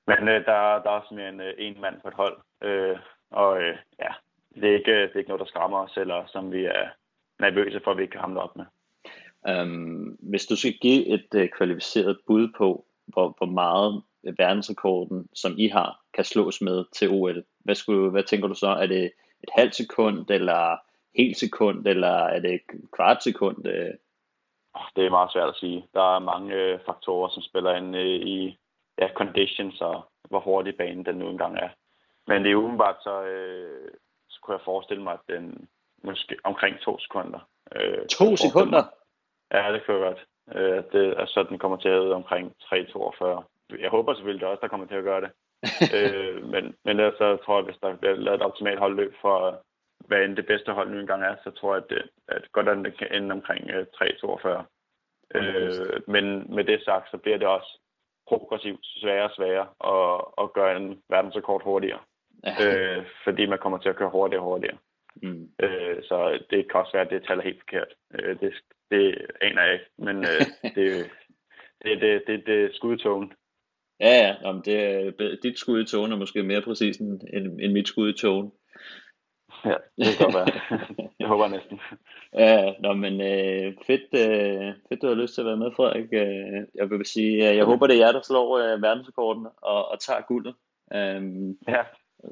F: men øh, der, der er også mere end øh, en mand på et hold. Øh, og øh, ja, det er, ikke, det er ikke noget, der skræmmer os, eller som vi er nervøse for, at vi ikke kan hamle op med.
A: Um, hvis du skal give et uh, kvalificeret bud på, hvor, hvor meget verdensrekorden, som I har, kan slås med til OL, hvad, skulle, hvad tænker du så? Er det et halvt sekund, eller helt sekund, eller er det kvart sekund?
F: Det er meget svært at sige. Der er mange øh, faktorer, som spiller ind øh, i ja, conditions og hvor hurtig banen den nu engang er. Men det er umiddelbart, så, øh, så kunne jeg forestille mig, at den måske omkring to sekunder.
A: Øh, to sekunder?
F: Ja, det kan jeg godt. Øh, det, altså, den kommer til at hedde omkring 3.42. Jeg håber selvfølgelig det også, der kommer til at gøre det. øh, men, men ellers så tror jeg, hvis der bliver lavet et optimalt holdløb for, hvad end det bedste hold nu engang er, så tror jeg, at det, at godt at det kan ende omkring øh, 3.42. Øh, men med det sagt, så bliver det også progressivt sværere og sværere at, at gøre en verdensrekord hurtigere. øh, fordi man kommer til at køre hurtigere og hurtigere. Mm. Øh, så det kan også være, at det taler helt forkert. Øh, det, det aner jeg ikke, men øh, det, det, det, det, det er skudtogen.
A: Ja, ja. Jamen, det, dit skud i togen er måske mere præcis end, end mit skud i togen.
F: Ja, det kan være. jeg håber næsten.
A: Ja, nå, men øh, fedt, øh, fedt, du har lyst til at være med, Frederik. Øh, jeg vil sige, øh, jeg håber, det er jer, der slår øh, verdensrekorden og, og tager guldet.
F: Um, ja,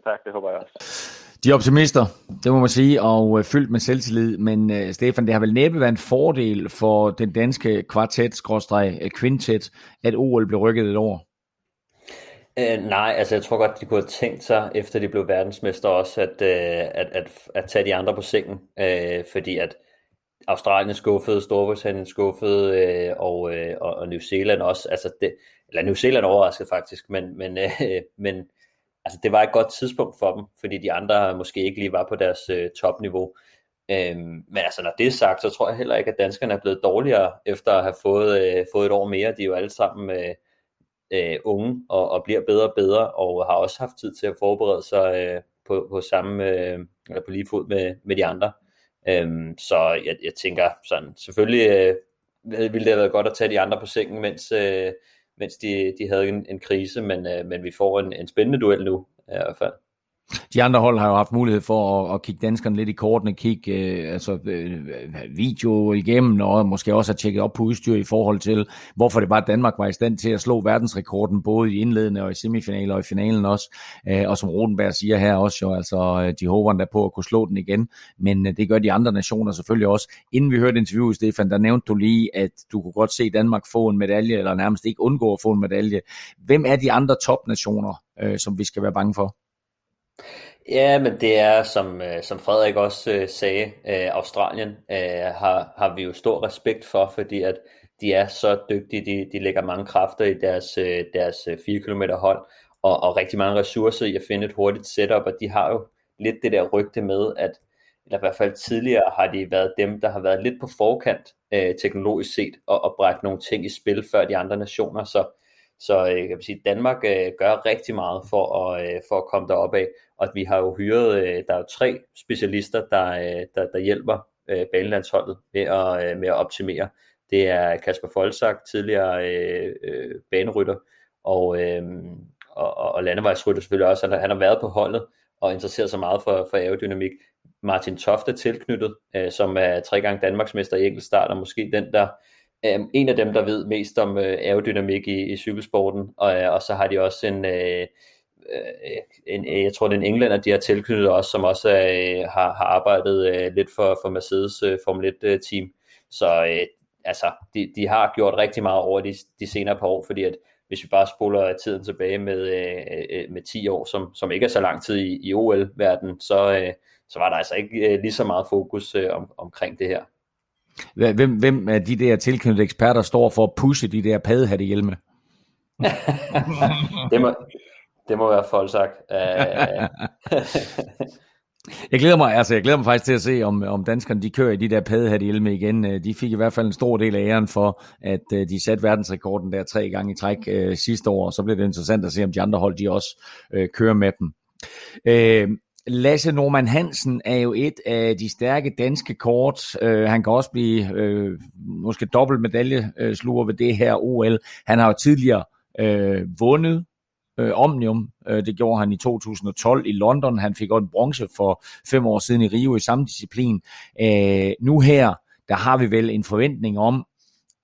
F: tak, det håber jeg også.
B: De er optimister, det må man sige, og øh, fyldt med selvtillid, men øh, Stefan, det har vel næppe været en fordel for den danske kvartet-kvintet, øh, at OL blev rykket et år?
D: Øh, nej, altså jeg tror godt, de kunne have tænkt sig, efter de blev verdensmester også, at, øh, at, at, at tage de andre på sengen. Øh, fordi at Australien skuffede, Storbritannien skuffede, øh, og, øh, og New Zealand også. Altså det, eller New Zealand overraskede faktisk, men, men, øh, men altså det var et godt tidspunkt for dem, fordi de andre måske ikke lige var på deres øh, topniveau. Øhm, men altså når det er sagt, så tror jeg heller ikke, at danskerne er blevet dårligere efter at have fået, øh, fået et år mere. De er jo alle sammen øh, øh, unge og, og bliver bedre og bedre, og har også haft tid til at forberede sig øh, på, på samme øh, eller på lige fod med, med de andre. Øhm, så jeg, jeg tænker sådan, selvfølgelig øh, ville det have været godt at tage de andre på sengen, mens, øh, mens de, de havde en, en krise, men, øh, men vi får en, en spændende duel nu øh, i hvert fald.
B: De andre hold har jo haft mulighed for at, at kigge danskerne lidt i kortene, kigge øh, altså, øh, video igennem, og måske også have tjekket op på udstyr i forhold til, hvorfor det var, at Danmark var i stand til at slå verdensrekorden, både i indledende og i semifinaler og i finalen også. Øh, og som Rodenberg siger her også jo, altså øh, de håber der på at kunne slå den igen, men øh, det gør de andre nationer selvfølgelig også. Inden vi hørte interviewet, Stefan, der nævnte du lige, at du kunne godt se Danmark få en medalje, eller nærmest ikke undgå at få en medalje. Hvem er de andre topnationer, øh, som vi skal være bange for?
D: Ja, men det er, som, øh, som Frederik også øh, sagde, øh, Australien har, har vi jo stor respekt for, fordi at de er så dygtige, de, de lægger mange kræfter i deres, deres 4 km hold, og, og rigtig mange ressourcer i at finde et hurtigt setup, og de har jo lidt det der rygte med, at eller i hvert fald tidligere har de været dem, der har været lidt på forkant øh, teknologisk set, og, og bragt nogle ting i spil før de andre nationer, så så øh, kan man sige, Danmark øh, gør rigtig meget for at, øh, for at komme derop af, og vi har jo hyret, øh, der er jo tre specialister, der, øh, der, der hjælper øh, banelandsholdet med at, øh, med at optimere. Det er Kasper Folsak, tidligere øh, øh, banerytter, og, øh, og, og landevejsrytter selvfølgelig også. Han har, han har været på holdet og interesseret sig meget for, for aerodynamik. Martin Toft er tilknyttet, øh, som er tre gange Danmarksmester i enkeltstart, og måske den, der øh, en af dem, der ved mest om øh, aerodynamik i, i cykelsporten, og, øh, og så har de også en, øh, øh en, øh, jeg tror det er en englænder, de har tilknyttet også, som også øh, har, har arbejdet øh, lidt for, for Mercedes øh, Formel 1 øh, team. Så øh, altså, de, de har gjort rigtig meget over de, de senere par år, fordi at hvis vi bare spoler tiden tilbage med, øh, øh med 10 år, som, som ikke er så lang tid i, i OL-verdenen, så, øh, så var der altså ikke øh, lige så meget fokus øh, om, omkring det her.
B: Hvem, hvem af de der tilknyttede eksperter står for at pushe de der paddehattehjelme?
D: det, må, det må være folk sagt.
B: jeg glæder mig, altså jeg glæder mig faktisk til at se, om, om danskerne de kører i de der paddehattehjelme igen. Øh, de fik i hvert fald en stor del af æren for, at øh, de satte verdensrekorden der tre gange i træk øh, sidste år, og så bliver det interessant at se, om de andre hold de også øh, kører med dem. Øh, Lasse Norman Hansen er jo et af de stærke danske kort. Uh, han kan også blive uh, måske dobbelt medaljesluger ved det her OL. Han har jo tidligere uh, vundet uh, Omnium. Uh, det gjorde han i 2012 i London. Han fik også en bronze for fem år siden i Rio i samme disciplin. Uh, nu her, der har vi vel en forventning om,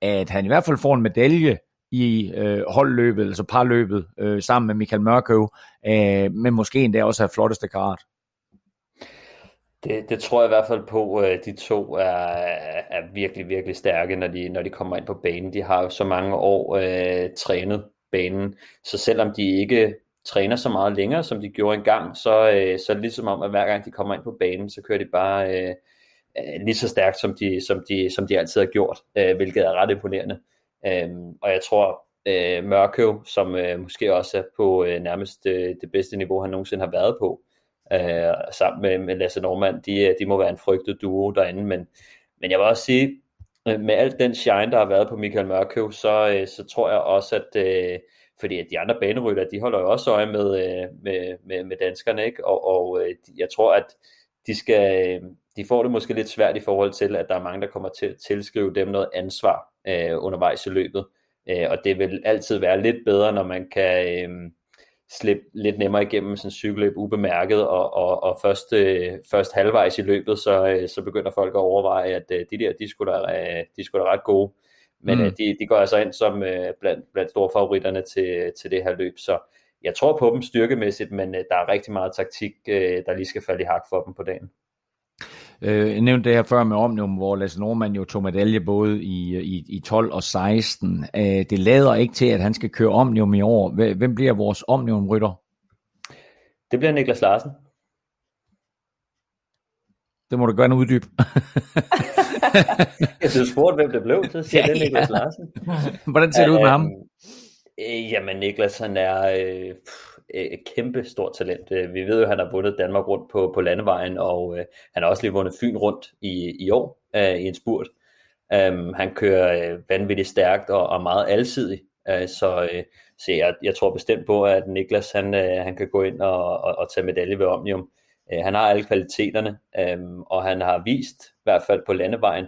B: at han i hvert fald får en medalje i øh, holdløbet, altså parløbet, øh, sammen med Michael Mørkøv, øh, men måske endda også af flotteste karat.
D: Det, det tror jeg i hvert fald på, øh, de to er, er virkelig, virkelig stærke, når de, når de kommer ind på banen. De har jo så mange år øh, trænet banen, så selvom de ikke træner så meget længere, som de gjorde engang, så, øh, så er det ligesom om, at hver gang de kommer ind på banen, så kører de bare øh, øh, lige så stærkt, som de, som, de, som de altid har gjort, øh, hvilket er ret imponerende. Øh, og jeg tror, øh, Mørkøv, som øh, måske også er på øh, nærmest øh, det bedste niveau, han nogensinde har været på, øh, sammen med, med Lasse Normand, de, øh, de må være en frygtet duo derinde, men, men jeg vil også sige, med alt den shine, der har været på Michael Mørkøv, så, øh, så tror jeg også, at øh, fordi at de andre banerytter, de holder jo også øje med, øh, med, med, med danskerne, ikke? og, og jeg tror, at de skal, de får det måske lidt svært i forhold til, at der er mange, der kommer til at tilskrive dem noget ansvar øh, undervejs i løbet, øh, og det vil altid være lidt bedre, når man kan, øh, slippe lidt nemmere igennem sådan en cykelløb ubemærket, og, og, og først, øh, først halvvejs i løbet, så, øh, så begynder folk at overveje, at øh, de der, de skulle da, øh, de skulle da ret gode. Men mm. øh, de, de går altså ind som øh, blandt, blandt store favoritterne til, til det her løb, så jeg tror på dem styrkemæssigt, men øh, der er rigtig meget taktik, øh, der lige skal falde i hak for dem på dagen.
B: Øh, jeg nævnte det her før med Omnium, hvor Lasse Norman jo tog medalje både i, i, i 12 og 16. Øh, det lader ikke til, at han skal køre Omnium i år. Hvem bliver vores Omnium-rytter?
D: Det bliver Niklas Larsen.
B: Det må du gerne uddybe.
D: jeg synes spurgte, hvem det blev, så siger ja, det Niklas Larsen.
B: Hvordan ser det ud med ham?
D: Øh, jamen Niklas, han er... Øh, Øh, et kæmpe stort talent. Øh, vi ved jo, at han har vundet Danmark rundt på, på landevejen, og øh, han har også lige vundet Fyn rundt i, i år øh, i en spurt. Um, han kører øh, vanvittigt stærkt og, og meget alsidig, øh, så, øh, så jeg, jeg tror bestemt på, at Niklas han, øh, han kan gå ind og, og, og tage medalje ved Omnium. Øh, han har alle kvaliteterne, øh, og han har vist, i hvert fald på landevejen,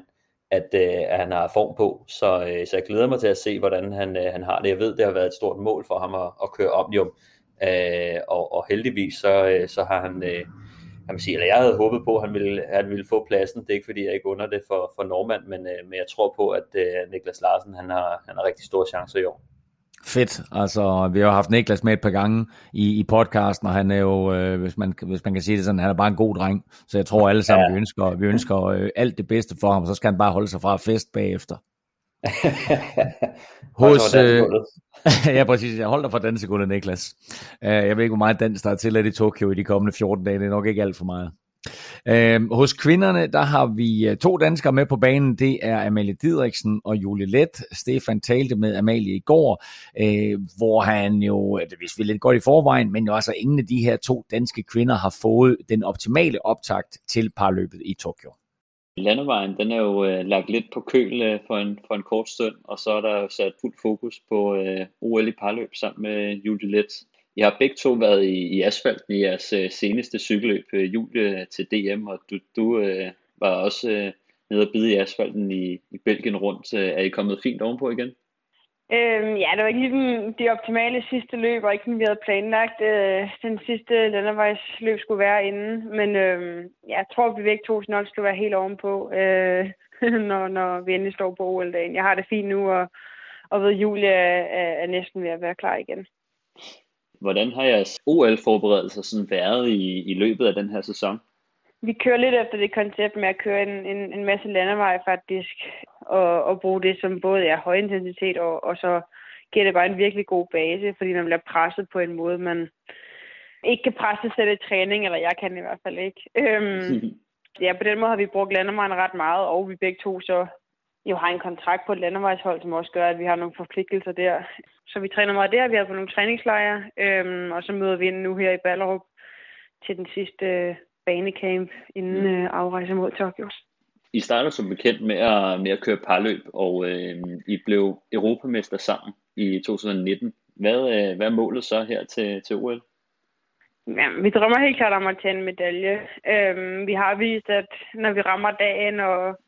D: at, øh, at han har form på, så, øh, så jeg glæder mig til at se, hvordan han, øh, han har det. Jeg ved, det har været et stort mål for ham at, at køre Omnium, Øh, og, og heldigvis så, øh, så har han, øh, kan man sige, eller jeg havde håbet på, at han ville, han ville få pladsen. Det er ikke fordi, jeg ikke under det for, for Normand, men, øh, men jeg tror på, at øh, Niklas Larsen han har, han har rigtig store chancer i år.
B: Fedt. Altså, vi har haft Niklas med et par gange i, i podcasten, og han er jo, øh, hvis, man, hvis man kan sige det sådan, han er bare en god dreng. Så jeg tror alle sammen, ja. vi ønsker, vi ønsker øh, alt det bedste for ham, så skal han bare holde sig fra fest bagefter. Hos, øh, ja, præcis. Jeg holder for dansegulvet, Niklas. Uh, jeg ved ikke, hvor meget dans der er til i Tokyo i de kommende 14 dage. Det er nok ikke alt for meget. Uh, hos kvinderne, der har vi uh, to danskere med på banen. Det er Amalie Didriksen og Julie Let. Stefan talte med Amalie i går, uh, hvor han jo, det vidste vi lidt godt i forvejen, men jo altså ingen af de her to danske kvinder har fået den optimale optakt til parløbet i Tokyo.
A: Landevejen, den er jo øh, lagt lidt på køl øh, for, en, for en kort stund, og så er der sat fuld fokus på øh, OL i parløb sammen med Julie Let. I har begge to været i, i asfalten i jeres øh, seneste cykelløb, øh, Julie øh, til DM, og du, du øh, var også øh, nede og bide i asfalten i, i Belgien rundt. Øh, er I kommet fint ovenpå igen?
G: Øhm, ja, det var ikke lige de optimale sidste løb, og ikke som vi havde planlagt. Øh, den sidste landevejsløb skulle være inden, men øh, jeg tror, at vi begge to nok skulle være helt ovenpå, øh, når, når vi endelig står på OL-dagen. Jeg har det fint nu, og, og ved, Julie er, er næsten ved at være klar igen.
A: Hvordan har jeres OL-forberedelser sådan været i, i løbet af den her sæson?
G: Vi kører lidt efter det koncept med at køre en, en, en masse landevej faktisk, og, og bruge det som både er høj intensitet og, og så giver det bare en virkelig god base, fordi man bliver presset på en måde, man ikke kan presse selv i træning, eller jeg kan i hvert fald ikke. Øhm, ja, på den måde har vi brugt landevejen ret meget, og vi begge to så jo har en kontrakt på et landevejshold, som også gør, at vi har nogle forpligtelser der. Så vi træner meget der, vi har på nogle træningslejre, øhm, og så møder vi ind nu her i Ballerup til den sidste banecamp inden mm. øh, afrejse mod Tokyo.
A: I startede som bekendt med at, med at køre parløb, og øh, I blev europamester sammen i 2019. Hvad, øh, hvad er målet så her til, til OL?
G: Ja, vi drømmer helt klart om at tage en medalje. Øhm, vi har vist, at når vi rammer dagen, og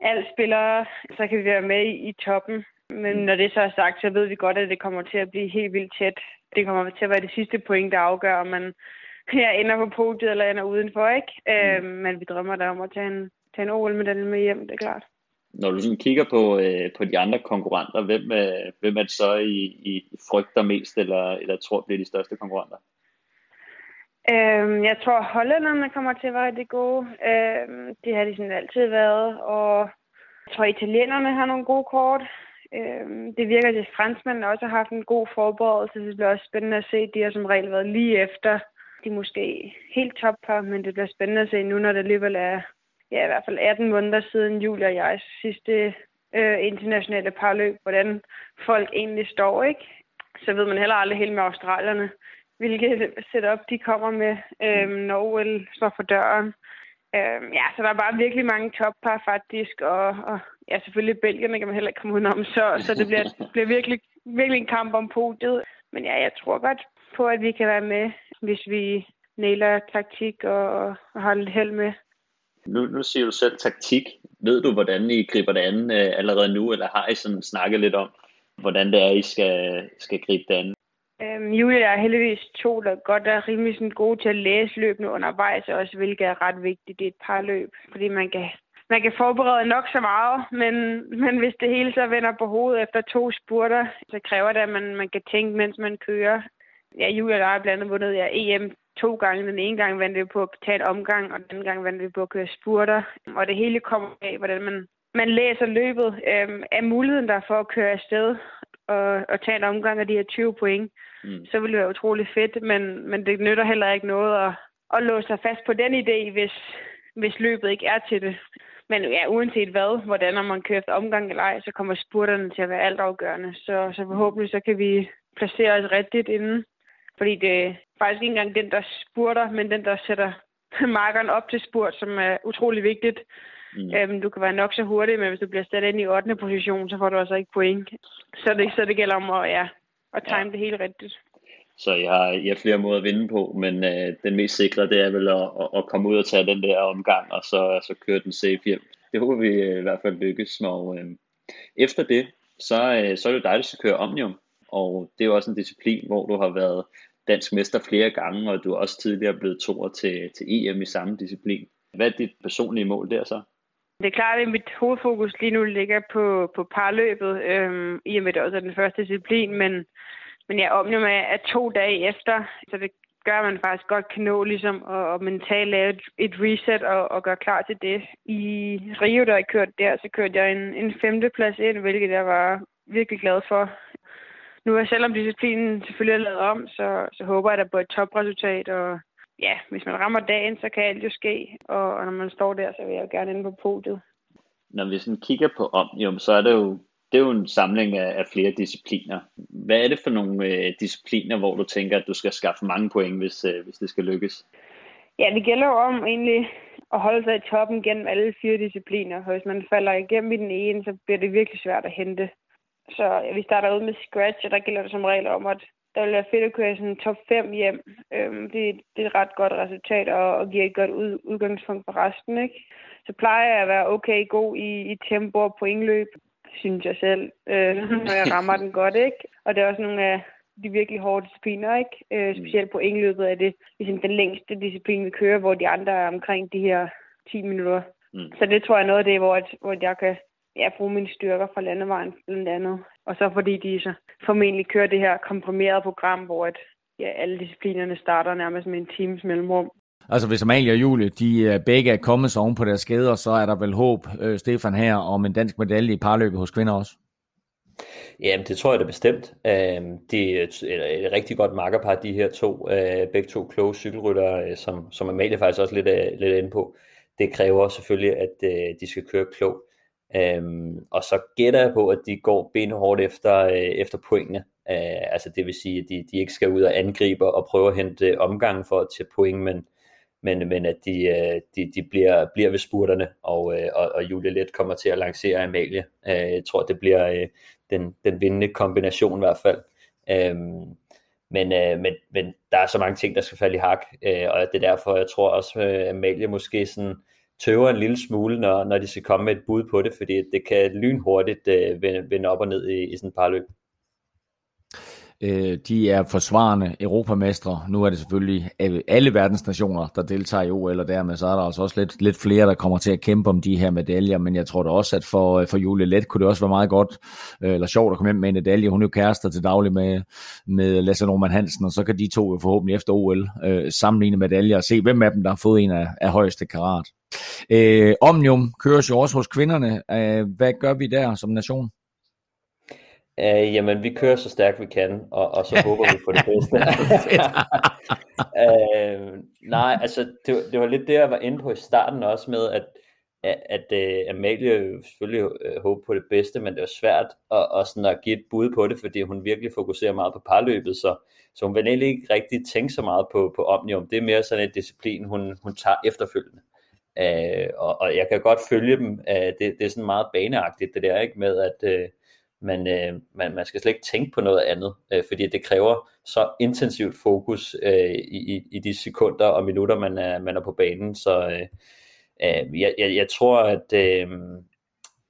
G: alle spillere, så kan vi være med i, i toppen. Men når det så er sagt, så ved vi godt, at det kommer til at blive helt vildt tæt. Det kommer til at være det sidste point, der afgør, om man ja, ender på podiet eller ender udenfor, ikke? Mm. Øhm, men vi drømmer der om at tage en, tage en OL-medalje med hjem, det er klart.
A: Når du sådan kigger på, øh, på de andre konkurrenter, hvem, øh, hvem er det så, I, I frygter mest, eller, eller tror bliver de største konkurrenter?
G: Øhm, jeg tror, at hollænderne kommer til at være rigtig gode. Øhm, det har de sådan altid været. Og jeg tror, at italienerne har nogle gode kort. Øhm, det virker, at franskmændene også har haft en god forberedelse. Det bliver også spændende at se. De har som regel været lige efter. De måske helt top par, men det bliver spændende at se nu, når det alligevel er ja, i hvert fald 18 måneder siden Julia og jeg sidste øh, internationale parløb, hvordan folk egentlig står, ikke? Så ved man heller aldrig helt med australierne hvilket setup de kommer med, øhm, når OL står for døren. Øhm, ja, så der er bare virkelig mange toppar faktisk, og, og ja, selvfølgelig Belgierne kan man heller ikke komme udenom, så, så det bliver, bliver virkelig, virkelig en kamp om podiet. Men ja, jeg tror godt på, at vi kan være med, hvis vi næler taktik og, og har lidt held med.
A: Nu, nu siger du selv taktik. Ved du, hvordan I griber det an øh, allerede nu, eller har I sådan snakket lidt om, hvordan det er, I skal, skal gribe det an?
G: Øhm, Julie er heldigvis to, der godt er rimelig sådan gode til at læse løbende undervejs, også hvilket er ret vigtigt. Det er et par løb, fordi man kan, man kan forberede nok så meget, men, men hvis det hele så vender på hovedet efter to spurter, så kræver det, at man, man kan tænke, mens man kører. Ja, Julia der er blandt andet vundet ja, EM to gange. Den ene gang vandt vi på at tage et omgang, og den anden gang vandt vi på at køre spurter. Og det hele kommer af, hvordan man, man læser løbet, øhm, af muligheden der for at køre afsted og, og tage en omgang af de her 20 point, mm. så ville det være utrolig fedt, men, men det nytter heller ikke noget at, at låse sig fast på den idé, hvis, hvis løbet ikke er til det. Men ja, uanset hvad, hvordan om man kører efter omgang eller ej, så kommer spurterne til at være altafgørende. Så, så forhåbentlig så kan vi placere os rigtigt inden. Fordi det er faktisk ikke engang den, der spurter, men den, der sætter markeren op til spurt, som er utrolig vigtigt. Mm. Øhm, du kan være nok så hurtig, men hvis du bliver sat ind i 8. position, så får du altså ikke point. Så det, så det gælder om at, ja, at time ja. det helt rigtigt.
A: Så jeg har, jeg har flere måder at vinde på, men øh, den mest sikre, det er vel at, at, at komme ud og tage den der omgang, og så, så køre den safe hjem. Det håber vi øh, i hvert fald lykkes. Og, øh, efter det, så, øh, så er det dig, der skal køre Omnium, og det er jo også en disciplin, hvor du har været dansk mester flere gange, og du er også tidligere blevet toer til, til EM i samme disciplin. Hvad er dit personlige mål der så?
G: Det er klart, at mit hovedfokus lige nu ligger på, på parløbet, øhm, i og med det også er den første disciplin, men, men jeg omnium med, at to dage efter, så det gør, at man faktisk godt kan nå ligesom, at, at mentalt lave et, et reset og, og gøre klar til det. I Rio, der jeg kørte der, så kørte jeg en, en femteplads ind, hvilket jeg var virkelig glad for. Nu er selvom disciplinen selvfølgelig er lavet om, så, så håber jeg da på et topresultat, og ja, hvis man rammer dagen, så kan alt jo ske, og, og når man står der, så vil jeg jo gerne ind på podiet.
A: Når vi sådan kigger på Omnium, så er det jo, det er jo en samling af, af flere discipliner. Hvad er det for nogle øh, discipliner, hvor du tænker, at du skal skaffe mange point, hvis, øh, hvis det skal lykkes?
G: Ja, det gælder jo om egentlig at holde sig i toppen gennem alle fire discipliner. Hvis man falder igennem i den ene, så bliver det virkelig svært at hente. Så vi starter ud med scratch, og der gælder det som regel om, at der vil være fedt at køre sådan top 5 hjem. Øhm, det, det er et ret godt resultat og, og giver et godt ud, udgangspunkt for resten. Ikke? Så plejer jeg at være okay god i, i tempo og pointløb, synes jeg selv, øh, når jeg rammer den godt. ikke. Og det er også nogle af de virkelig hårde discipliner. ikke. Øh, mm. specielt på engeløbet er det ligesom den længste disciplin, vi kører, hvor de andre er omkring de her 10 minutter. Mm. Så det tror jeg er noget af det, hvor, hvor jeg kan ja, bruge mine styrker fra landevejen blandt andet. Og så fordi de så formentlig kører det her komprimerede program, hvor at, ja, alle disciplinerne starter nærmest med en times mellemrum.
B: Altså hvis Amalie og Julie, de øh, begge er kommet sig oven på deres skader, så er der vel håb, øh, Stefan her, om en dansk medalje i parløbet hos kvinder også?
D: Jamen, det tror jeg da bestemt. Øhm, det er et, rigtig godt makkerpar, de her to. Øh, begge to kloge cykelryttere, øh, som, som Amalie faktisk også lidt, lidt inde på. Det kræver selvfølgelig, at de skal køre klogt. Øhm, og så gætter jeg på, at de går benhårdt efter, øh, efter pointene. Øh, altså det vil sige, at de, de ikke skal ud og angribe og prøve at hente øh, omgang for at tage point, men, men, men at de, øh, de, de bliver, bliver ved spurterne, og, øh, og, og Julie Let kommer til at lancere Amalie. Øh, jeg tror, det bliver øh, den, den vindende kombination i hvert fald. Øh, men, øh, men, men der er så mange ting, der skal falde i hak, øh, og det er derfor, jeg tror også, at Amalie måske sådan tøver en lille smule, når, når de skal komme med et bud på det, fordi det kan lynhurtigt øh, vende, vende op og ned i, i sådan et par løb.
B: Øh, de er forsvarende europamestre. Nu er det selvfølgelig alle verdens nationer, der deltager i OL, og dermed så er der altså også lidt, lidt flere, der kommer til at kæmpe om de her medaljer, men jeg tror da også, at for, øh, for Julie Let kunne det også være meget godt, øh, eller sjovt at komme hjem med en medalje. Hun er jo kærester til daglig med, med Lasse Norman Hansen, og så kan de to jo forhåbentlig efter OL øh, sammenligne medaljer og se, hvem af dem, der har fået en af, af højeste karat. Øh, Omnium køres jo også hos kvinderne. Øh, hvad gør vi der som nation?
D: Uh, jamen, vi kører så stærkt vi kan, og, og så håber vi på det bedste. uh, nej, altså, det, det var lidt det, jeg var inde på i starten også med, at, at, at uh, Amalie selvfølgelig uh, håber på det bedste, men det er svært at, at, sådan at give et bud på det, fordi hun virkelig fokuserer meget på parløbet, så, så hun vil egentlig ikke rigtig tænke så meget på, på Omnium. Det er mere sådan en disciplin, hun, hun tager efterfølgende. Øh, og, og jeg kan godt følge dem. Øh, det, det er sådan meget baneagtigt, det der, ikke med at... øh, man, øh, man, man skal slet ikke tænke på noget andet, øh, fordi det kræver så intensivt fokus øh, i, i de sekunder og minutter, man er, man er på banen. Så øh, øh, jeg, jeg, jeg tror, at øh,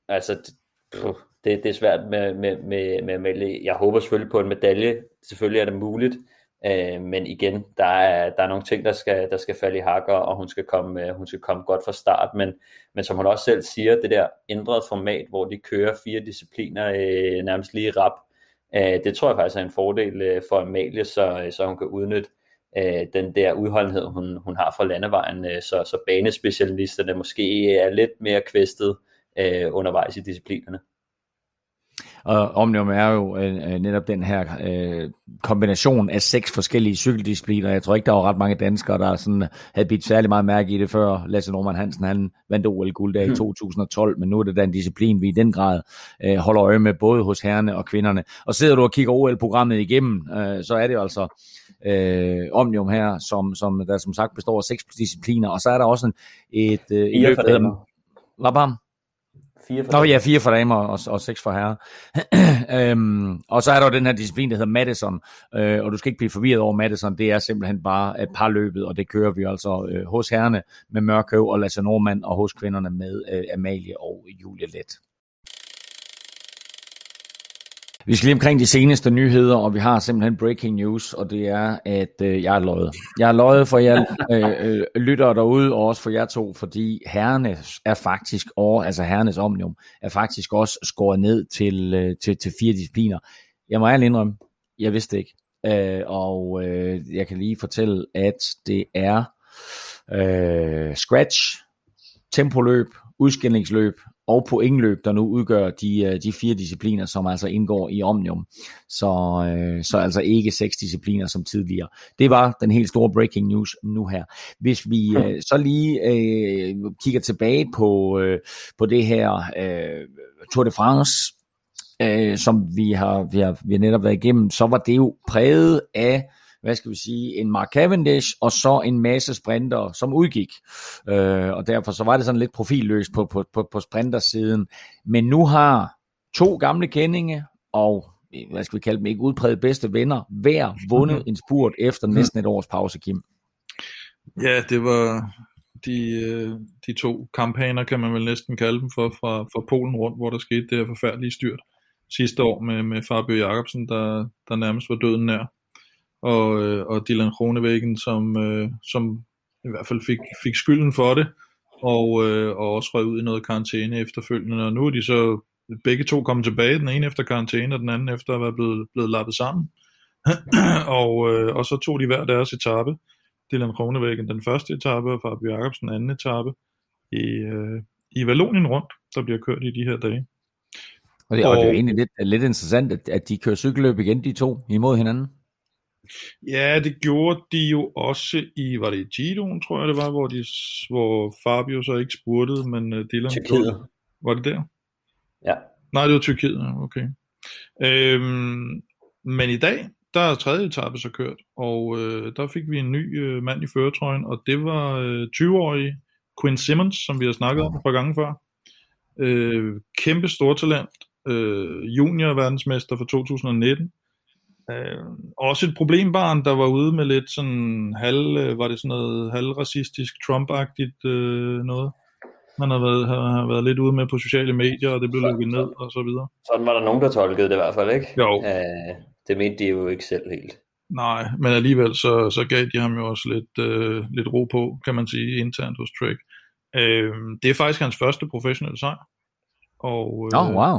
D: altså, pff, det, det er svært med, med, med, med at melde. Jeg håber selvfølgelig på en medalje. Selvfølgelig er det muligt, Øh, men igen, der er, der er nogle ting, der skal, der skal falde i hakker, og hun skal komme, øh, hun skal komme godt fra start. Men, men som hun også selv siger, det der ændrede format, hvor de kører fire discipliner øh, nærmest lige rap, øh, det tror jeg faktisk er en fordel øh, for Amalie, så, øh, så hun kan udnytte øh, den der udholdenhed, hun, hun har fra landevejen, øh, så, så banespecialisterne måske er lidt mere kvæstet øh, undervejs i disciplinerne.
B: Og Omnium er jo øh, øh, netop den her øh, kombination af seks forskellige cykeldiscipliner. Jeg tror ikke, der var ret mange danskere, der sådan havde bidt særlig meget mærke i det før. Lasse Norman Hansen, han vandt OL-guld der i 2012, hmm. men nu er det den disciplin, vi i den grad øh, holder øje med, både hos herrene og kvinderne. Og sidder du og kigger OL-programmet igennem, øh, så er det jo altså øh, Omnium her, som, som der som sagt består af seks discipliner, og så er der også en, et, øh, et løb, der hedder... Hvad Fire for Nå ja, fire for damer og, og seks for herrer. øhm, og så er der jo den her disciplin, der hedder Madison, øh, og du skal ikke blive forvirret over Madison, det er simpelthen bare et par løbet, og det kører vi altså øh, hos herrerne med Mørkøv og Lasse Normand, og hos kvinderne med øh, Amalie og Julie Let. Vi skal lige omkring de seneste nyheder, og vi har simpelthen breaking news, og det er, at øh, jeg er løjet. Jeg er løjet for jer øh, øh, lyttere derude, og også for jer to, fordi herrene er faktisk, og, altså herrenes omnium, er faktisk også skåret ned til, øh, til, til fire discipliner. Jeg må ærligt indrømme, jeg vidste ikke. Øh, og øh, jeg kan lige fortælle, at det er øh, scratch, tempoløb, udskillingsløb og pointløb, der nu udgør de, øh, de fire discipliner, som altså indgår i Omnium. Så, øh, så altså ikke seks discipliner som tidligere. Det var den helt store breaking news nu her. Hvis vi øh, så lige øh, kigger tilbage på, øh, på det her øh, Tour de France, øh, som vi har, vi, har, vi har netop været igennem, så var det jo præget af hvad skal vi sige, en Mark Cavendish, og så en masse sprinter, som udgik. Øh, og derfor så var det sådan lidt profilløst på, på, på, på sprintersiden. Men nu har to gamle kendinge, og hvad skal vi kalde dem, ikke udpræget bedste venner, hver vundet en spurt efter næsten et års pause, Kim.
C: Ja, det var de, øh, de to kampagner, kan man vel næsten kalde dem, for, fra, fra Polen rundt, hvor der skete det her forfærdelige styrt sidste år med, med Fabio Jacobsen, der, der nærmest var døden nær og, øh, og Dylan Kronevæggen, som, øh, som i hvert fald fik, fik skylden for det, og, øh, og også røg ud i noget karantæne efterfølgende, og nu er de så begge to kommet tilbage, den ene efter karantæne, og den anden efter at være blevet, blevet lappet sammen, og, øh, og så tog de hver deres etape, Dylan Kronevæggen den første etape, og Fabio Jacobsen den anden etape, i, øh, i Vallonien rundt, der bliver kørt i de her dage.
B: Og det, og, og det er egentlig lidt, lidt interessant, at, at de kører cykelløb igen, de to, imod hinanden.
C: Ja, det gjorde de jo også i, var det i Giroen, tror jeg det var, hvor, de, hvor Fabio så ikke spurtede, men uh, Dylan...
D: Tyrkiet.
C: Var det der?
D: Ja.
C: Nej, det var Tyrkiet, okay. Øhm, men i dag, der er tredje etape så kørt, og øh, der fik vi en ny øh, mand i føretrøjen, og det var øh, 20-årige Quinn Simmons, som vi har snakket om et par gange før. Øh, kæmpe stortalent, øh, junior verdensmester for 2019. Øh, også et problembarn, der var ude med lidt sådan halv, øh, var det sådan noget halvracistisk, Trump-agtigt øh, noget. Han har været, har, har været lidt ude med på sociale medier, og det blev lukket ned og så videre.
D: Sådan var der nogen, der tolkede det i hvert fald, ikke?
C: Jo.
D: Øh, det mente de jo ikke selv helt.
C: Nej, men alligevel så, så gav de ham jo også lidt, øh, lidt ro på, kan man sige, internt hos Trek. Øh, det er faktisk hans første professionelle sejr. Og
B: øh, oh, wow.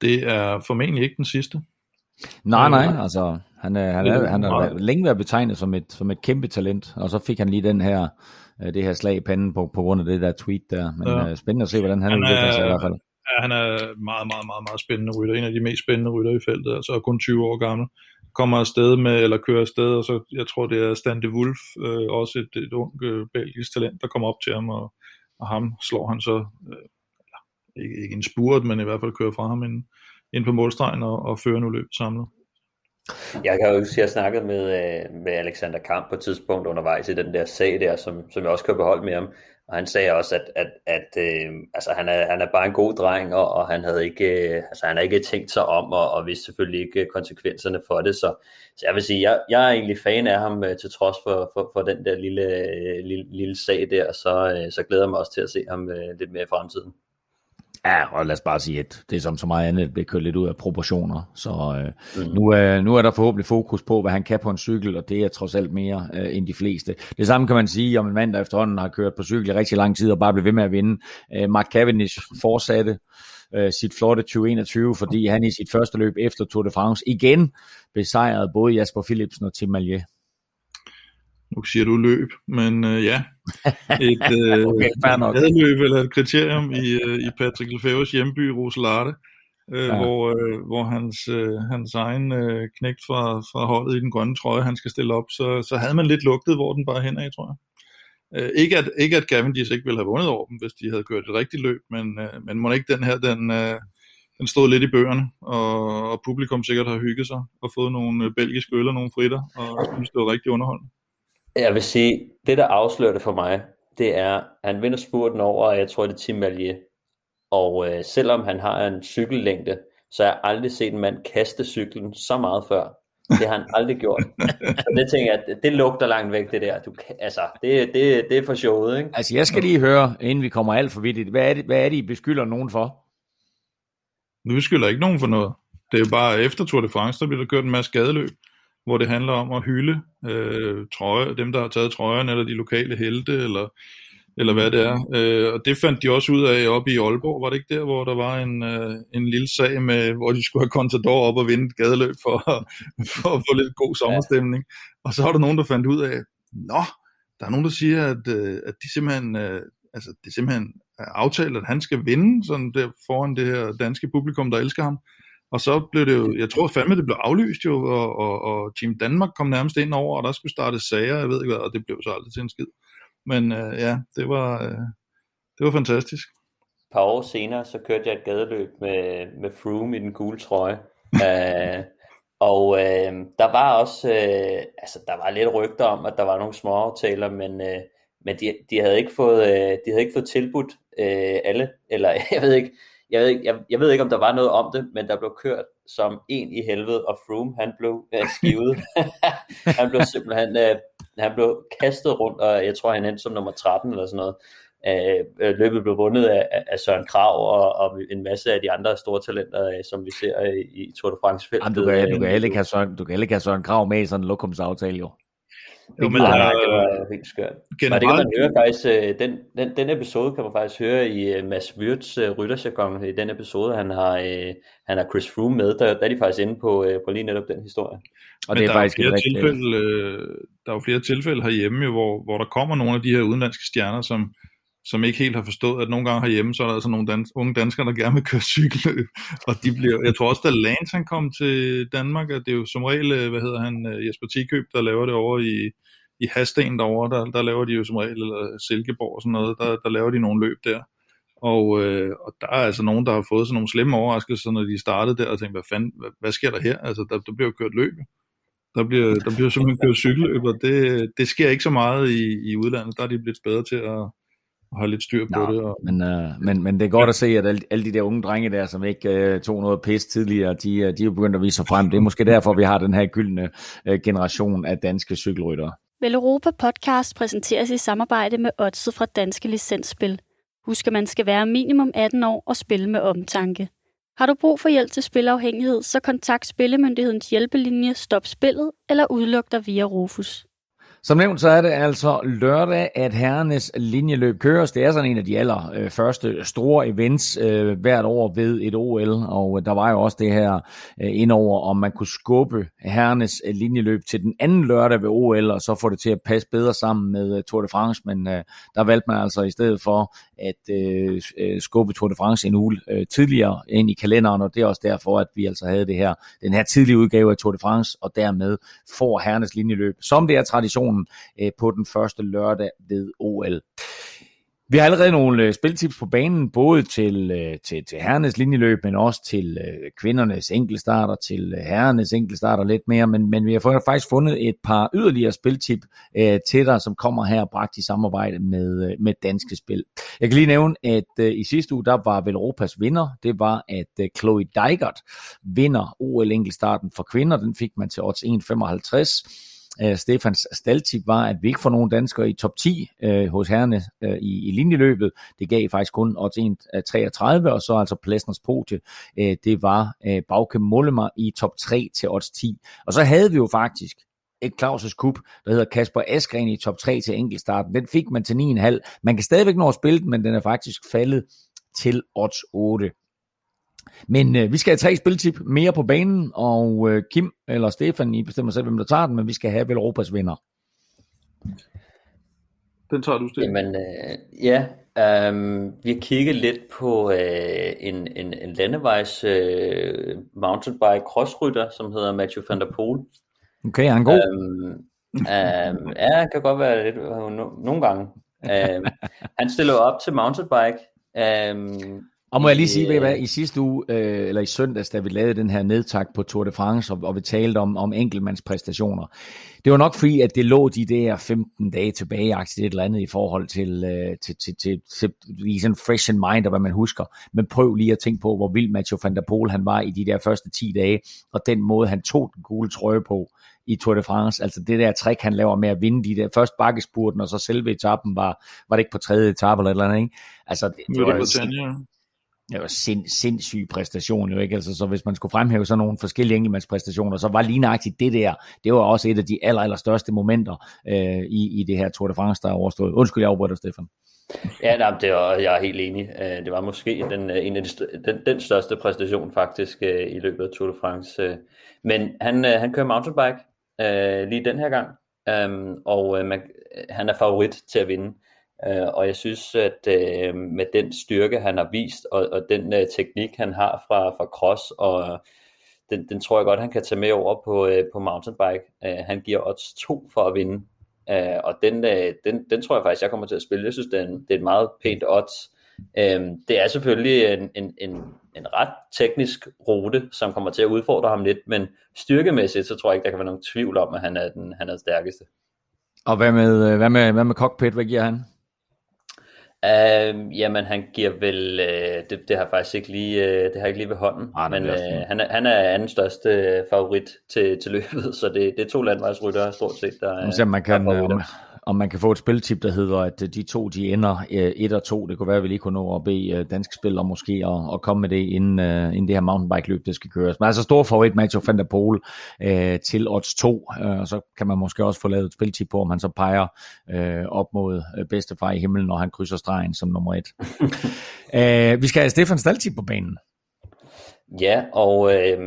C: det er formentlig ikke den sidste.
B: Nej, nej, altså han er, han er, han er længe været betegnet som et, som et kæmpe talent, og så fik han lige den her, øh, det her slag i panden på, på grund af det der tweet der. Men ja. uh, spændende at se, hvordan han, han udvikler sig i hvert fald.
C: Ja, han er meget, meget, meget, meget spændende rytter. En af de mest spændende rytter i feltet, altså kun 20 år gammel. Kommer afsted med, eller kører afsted, og så, jeg tror det er Stan de Wolf, øh, også et, et ung øh, belgisk talent, der kommer op til ham, og, og ham slår han så, øh, ikke, ikke en spurt, men i hvert fald kører fra ham ind, ind på målstregen og, og fører nu løb samlet.
D: Jeg kan jo huske, at jeg snakkede med, øh, med Alexander Kamp på et tidspunkt undervejs i den der sag der, som, som jeg også kan beholde med ham. Og han sagde også, at, at, at øh, altså, han, er, han er bare en god dreng, og, og han havde ikke, øh, altså, han har ikke tænkt sig om, og, og vidste selvfølgelig ikke konsekvenserne for det. Så, så jeg vil sige, jeg, jeg er egentlig fan af ham, øh, til trods for, for, for den der lille, øh, lille, lille sag der, så, øh, så glæder jeg mig også til at se ham øh, lidt mere i fremtiden.
B: Ja, og lad os bare sige, at det er som så meget andet, det bliver kørt lidt ud af proportioner. Så øh, mm. nu, øh, nu er der forhåbentlig fokus på, hvad han kan på en cykel, og det er trods alt mere øh, end de fleste. Det samme kan man sige om en mand, der efterhånden har kørt på cykel i rigtig lang tid, og bare bliver ved med at vinde. Øh, Mark Cavendish fortsatte øh, sit flotte 2021, fordi han i sit første løb efter Tour de France igen besejrede både Jasper Philipsen og Tim Malje
C: nu siger du løb, men øh, ja, et øh, okay, løb eller et kriterium i, øh, i Patrick Lefebvre's hjemby Roselarte, øh, ja. hvor, øh, hvor hans, øh, hans egen øh, knægt fra, fra holdet i den grønne trøje, han skal stille op, så, så havde man lidt lugtet, hvor den bare hen af, tror jeg. Øh, ikke, at, ikke at Cavendish ikke ville have vundet over dem, hvis de havde kørt et rigtigt løb, men, øh, men må ikke den her, den, øh, den stod lidt i bøgerne, og, og publikum sikkert har hygget sig og fået nogle øh, belgiske øl og nogle fritter, og synes, det var rigtig underholdende.
D: Jeg vil sige, det der afslører det for mig, det er, at han vinder spurten over, jeg tror det er Tim Valier. Og øh, selvom han har en cykellængde, så har jeg aldrig set en mand kaste cyklen så meget før. Det har han aldrig gjort. Så det tænker jeg, det, lugter langt væk, det der. Du, altså, det, det, det er for showet, ikke?
B: Altså, jeg skal lige høre, inden vi kommer alt for vidt. Hvad er det, hvad er det I beskylder nogen for?
C: Vi beskylder ikke nogen for noget. Det er jo bare efter Tour de France, der bliver der kørt en masse skadeløb hvor det handler om at hylde øh, trøje, dem, der har taget trøjerne, eller de lokale helte, eller, eller hvad det er. Øh, og det fandt de også ud af oppe i Aalborg, var det ikke der, hvor der var en, øh, en lille sag med, hvor de skulle have Contador op og vinde et gadeløb for, for at få lidt god sommerstemning. Og så var der nogen, der fandt ud af, nå, der er nogen, der siger, at, øh, at de simpelthen, øh, altså, det simpelthen er aftalt, at han skal vinde sådan der foran det her danske publikum, der elsker ham. Og så blev det jo, jeg tror fandme, det blev aflyst jo, og, og, og Team Danmark kom nærmest ind over, og der skulle starte sager, jeg ved ikke hvad, og det blev så aldrig til en skid. Men øh, ja, det var, øh, det var fantastisk.
D: Et par år senere, så kørte jeg et gadeløb med, med Froome i den gule trøje. uh, og øh, der var også, øh, altså der var lidt rygter om, at der var nogle små aftaler, men, øh, men de, de, havde ikke fået, øh, de havde ikke fået tilbudt øh, alle, eller jeg ved ikke, jeg ved, ikke, jeg, jeg ved ikke, om der var noget om det, men der blev kørt som en i helvede, og Froome, han blev uh, skivet. han blev simpelthen, uh, han blev kastet rundt, og jeg tror, han endte som nummer 13 eller sådan noget. Uh, løbet blev vundet af, af Søren Krav og, og en masse af de andre store talenter, uh, som vi ser i, i Tour de France-feltet.
B: Du kan, du, kan heller ikke have Søren, du kan heller ikke have Søren Krav med i sådan en lokumsaftale, jo.
D: Jo, men, nej, nej, det var helt skørt. Generelt... Og det kan man høre faktisk, øh, den, den, den episode kan man faktisk høre i øh, Mads Wirtz rytterjargon, i den episode, han har, uh, han har Chris Froome med, der, der er de faktisk inde på, uh, på lige netop den historie.
C: Og men det er der faktisk er flere tilfælde, der er jo flere tilfælde herhjemme, jo, hvor, hvor der kommer nogle af de her udenlandske stjerner, som, som ikke helt har forstået, at nogle gange herhjemme, så er der altså nogle dans, unge danskere, der gerne vil køre cykelløb. Og de bliver, jeg tror også, da Lance han kom til Danmark, at det er jo som regel, øh, hvad hedder han, øh, Jesper Tikøb, der laver det over i, i Hasten derovre, der, der laver de jo som regel, eller Silkeborg og sådan noget, der, der laver de nogle løb der. Og, øh, og der er altså nogen, der har fået sådan nogle slemme overraskelser, når de startede der, og tænkte, hvad fanden, hvad, hvad sker der her? Altså, der, der bliver jo kørt løb. Der bliver, der bliver simpelthen kørt cykelløb, og det, det sker ikke så meget i, i udlandet. Der er de blevet bedre til at, have lidt styr på Nå, det. Og...
B: Men, øh, men, men det er godt at se, at alle, alle de der unge drenge der, som ikke øh, tog noget pis tidligere, de, øh, de er begyndt at vise sig frem. Det er måske derfor, vi har den her gyldne øh, generation af danske cykelryttere.
E: Vel Europa Podcast præsenteres i samarbejde med Odset fra Danske Licensspil. Husk, at man skal være minimum 18 år og spille med omtanke. Har du brug for hjælp til spilafhængighed, så kontakt Spillemyndighedens hjælpelinje Stop Spillet eller udluk dig via Rufus.
B: Som nævnt, så er det altså lørdag, at herrenes linjeløb køres. Det er sådan en af de aller øh, første store events øh, hvert år ved et OL, og øh, der var jo også det her øh, indover, om man kunne skubbe herrenes øh, linjeløb til den anden lørdag ved OL, og så få det til at passe bedre sammen med øh, Tour de France, men øh, der valgte man altså i stedet for at øh, øh, skubbe Tour de France en uge øh, tidligere ind i kalenderen, og det er også derfor, at vi altså havde det her, den her tidlige udgave af Tour de France, og dermed får herrenes linjeløb, som det er traditionen øh, på den første lørdag ved OL. Vi har allerede nogle øh, spiltips på banen, både til, øh, til, til herrenes linjeløb, men også til øh, kvindernes enkeltstarter, til herrenes enkeltstarter lidt mere, men, men vi har faktisk fundet et par yderligere spiltip øh, til dig, som kommer her bragt i samarbejde med, med Danske Spil. Jeg kan lige nævne, at øh, i sidste uge, der var vel Europas vinder, det var, at øh, Chloe Dijkert vinder OL enkeltstarten for kvinder, den fik man til odds 1,55 øh, Stefans staltip var, at vi ikke får nogen danskere i top 10 øh, hos herrene øh, i, i linjeløbet. Det gav faktisk kun odds 1,33, øh, og så altså Plæsners podie, øh, det var øh, Bauke Mollema i top 3 til odds 10. Og så havde vi jo faktisk et Claus' kub, der hedder Kasper Askren i top 3 til enkeltstarten. Den fik man til 9,5. Man kan stadigvæk nå at spille den, men den er faktisk faldet til odds 8. Men øh, vi skal have tre spiltip mere på banen, og øh, Kim eller Stefan, I bestemmer selv, hvem der tager den, men vi skal have vel Europas vinder.
C: Den tager du, Stefan.
D: Jamen, øh, ja, um, vi har kigget lidt på øh, en, en, en landevejs øh, mountainbike crossrytter, som hedder Matthew van der Poel.
B: Okay, er han god? Um,
D: um, ja, han kan godt være lidt, no, nogle gange. Um, han stiller op til mountainbike, um,
B: og må jeg lige sige, hvad, i sidste uge, øh, eller i søndags, da vi lavede den her nedtak på Tour de France, og, og vi talte om, om enkeltmandspræstationer, det var nok fordi, at det lå de der 15 dage tilbage, et eller andet i forhold til, øh, til, til, til, til, til sådan fresh in mind, og hvad man husker. Men prøv lige at tænke på, hvor vild Mathieu van der Poel han var i de der første 10 dage, og den måde, han tog den gule trøje på i Tour de France. Altså det der trick, han laver med at vinde de der først bakkespurten, og så selve etappen var, var det ikke på tredje etape eller et eller andet, ikke? Altså, det, det, var, det var sind, sindssyg præstation jo ikke, altså så hvis man skulle fremhæve sådan nogle forskellige enkeltmandspræstationer, så var lige nøjagtigt det der, det var også et af de aller, aller største momenter øh, i, i det her Tour de France, der er overstået. Undskyld, jeg afbryder Stefan.
D: Ja, nej, det var, jeg er helt enig. Øh, det var måske den, øh, en af de, den, den største præstation faktisk øh, i løbet af Tour de France. Men han, han kører mountainbike lige den her gang, og man, han er favorit til at vinde. Øh, og jeg synes, at øh, med den styrke, han har vist, og, og den øh, teknik, han har fra, fra cross, og øh, den, den tror jeg godt, han kan tage med over på, øh, på mountainbike. Øh, han giver odds 2 for at vinde, øh, og den, øh, den, den tror jeg faktisk, jeg kommer til at spille. Jeg synes, det er, en, det er et meget pænt odds. Øh, det er selvfølgelig en, en, en, en ret teknisk rute, som kommer til at udfordre ham lidt, men styrkemæssigt, så tror jeg ikke, der kan være nogen tvivl om, at han er den, han er den stærkeste.
B: Og hvad med, øh, hvad med, hvad med cockpit, hvad giver han?
D: Uh, jamen han giver vel, uh, det, det har faktisk ikke lige, uh, det har ikke lige ved hånden, ah, men uh, han, er, han er anden største favorit til, til løbet, så det, det er to landvejsryttere stort set, der
B: er, man kan, er om man kan få et spiltip, der hedder, at de to de ender øh, et og to. Det kunne være, at vi lige kunne nå at bede øh, danske spillere måske at, at komme med det, inden, uh, inden det her mountainbike-løb, det skal køres. Men altså stor favorit, Mathieu van der Poel uh, til odds 2, uh, og så kan man måske også få lavet et spiltip på, om han så peger uh, op mod uh, bedstefar i himlen, når han krydser stregen som nummer et. uh, vi skal have Stefan Staltip på banen.
D: Ja, og øh,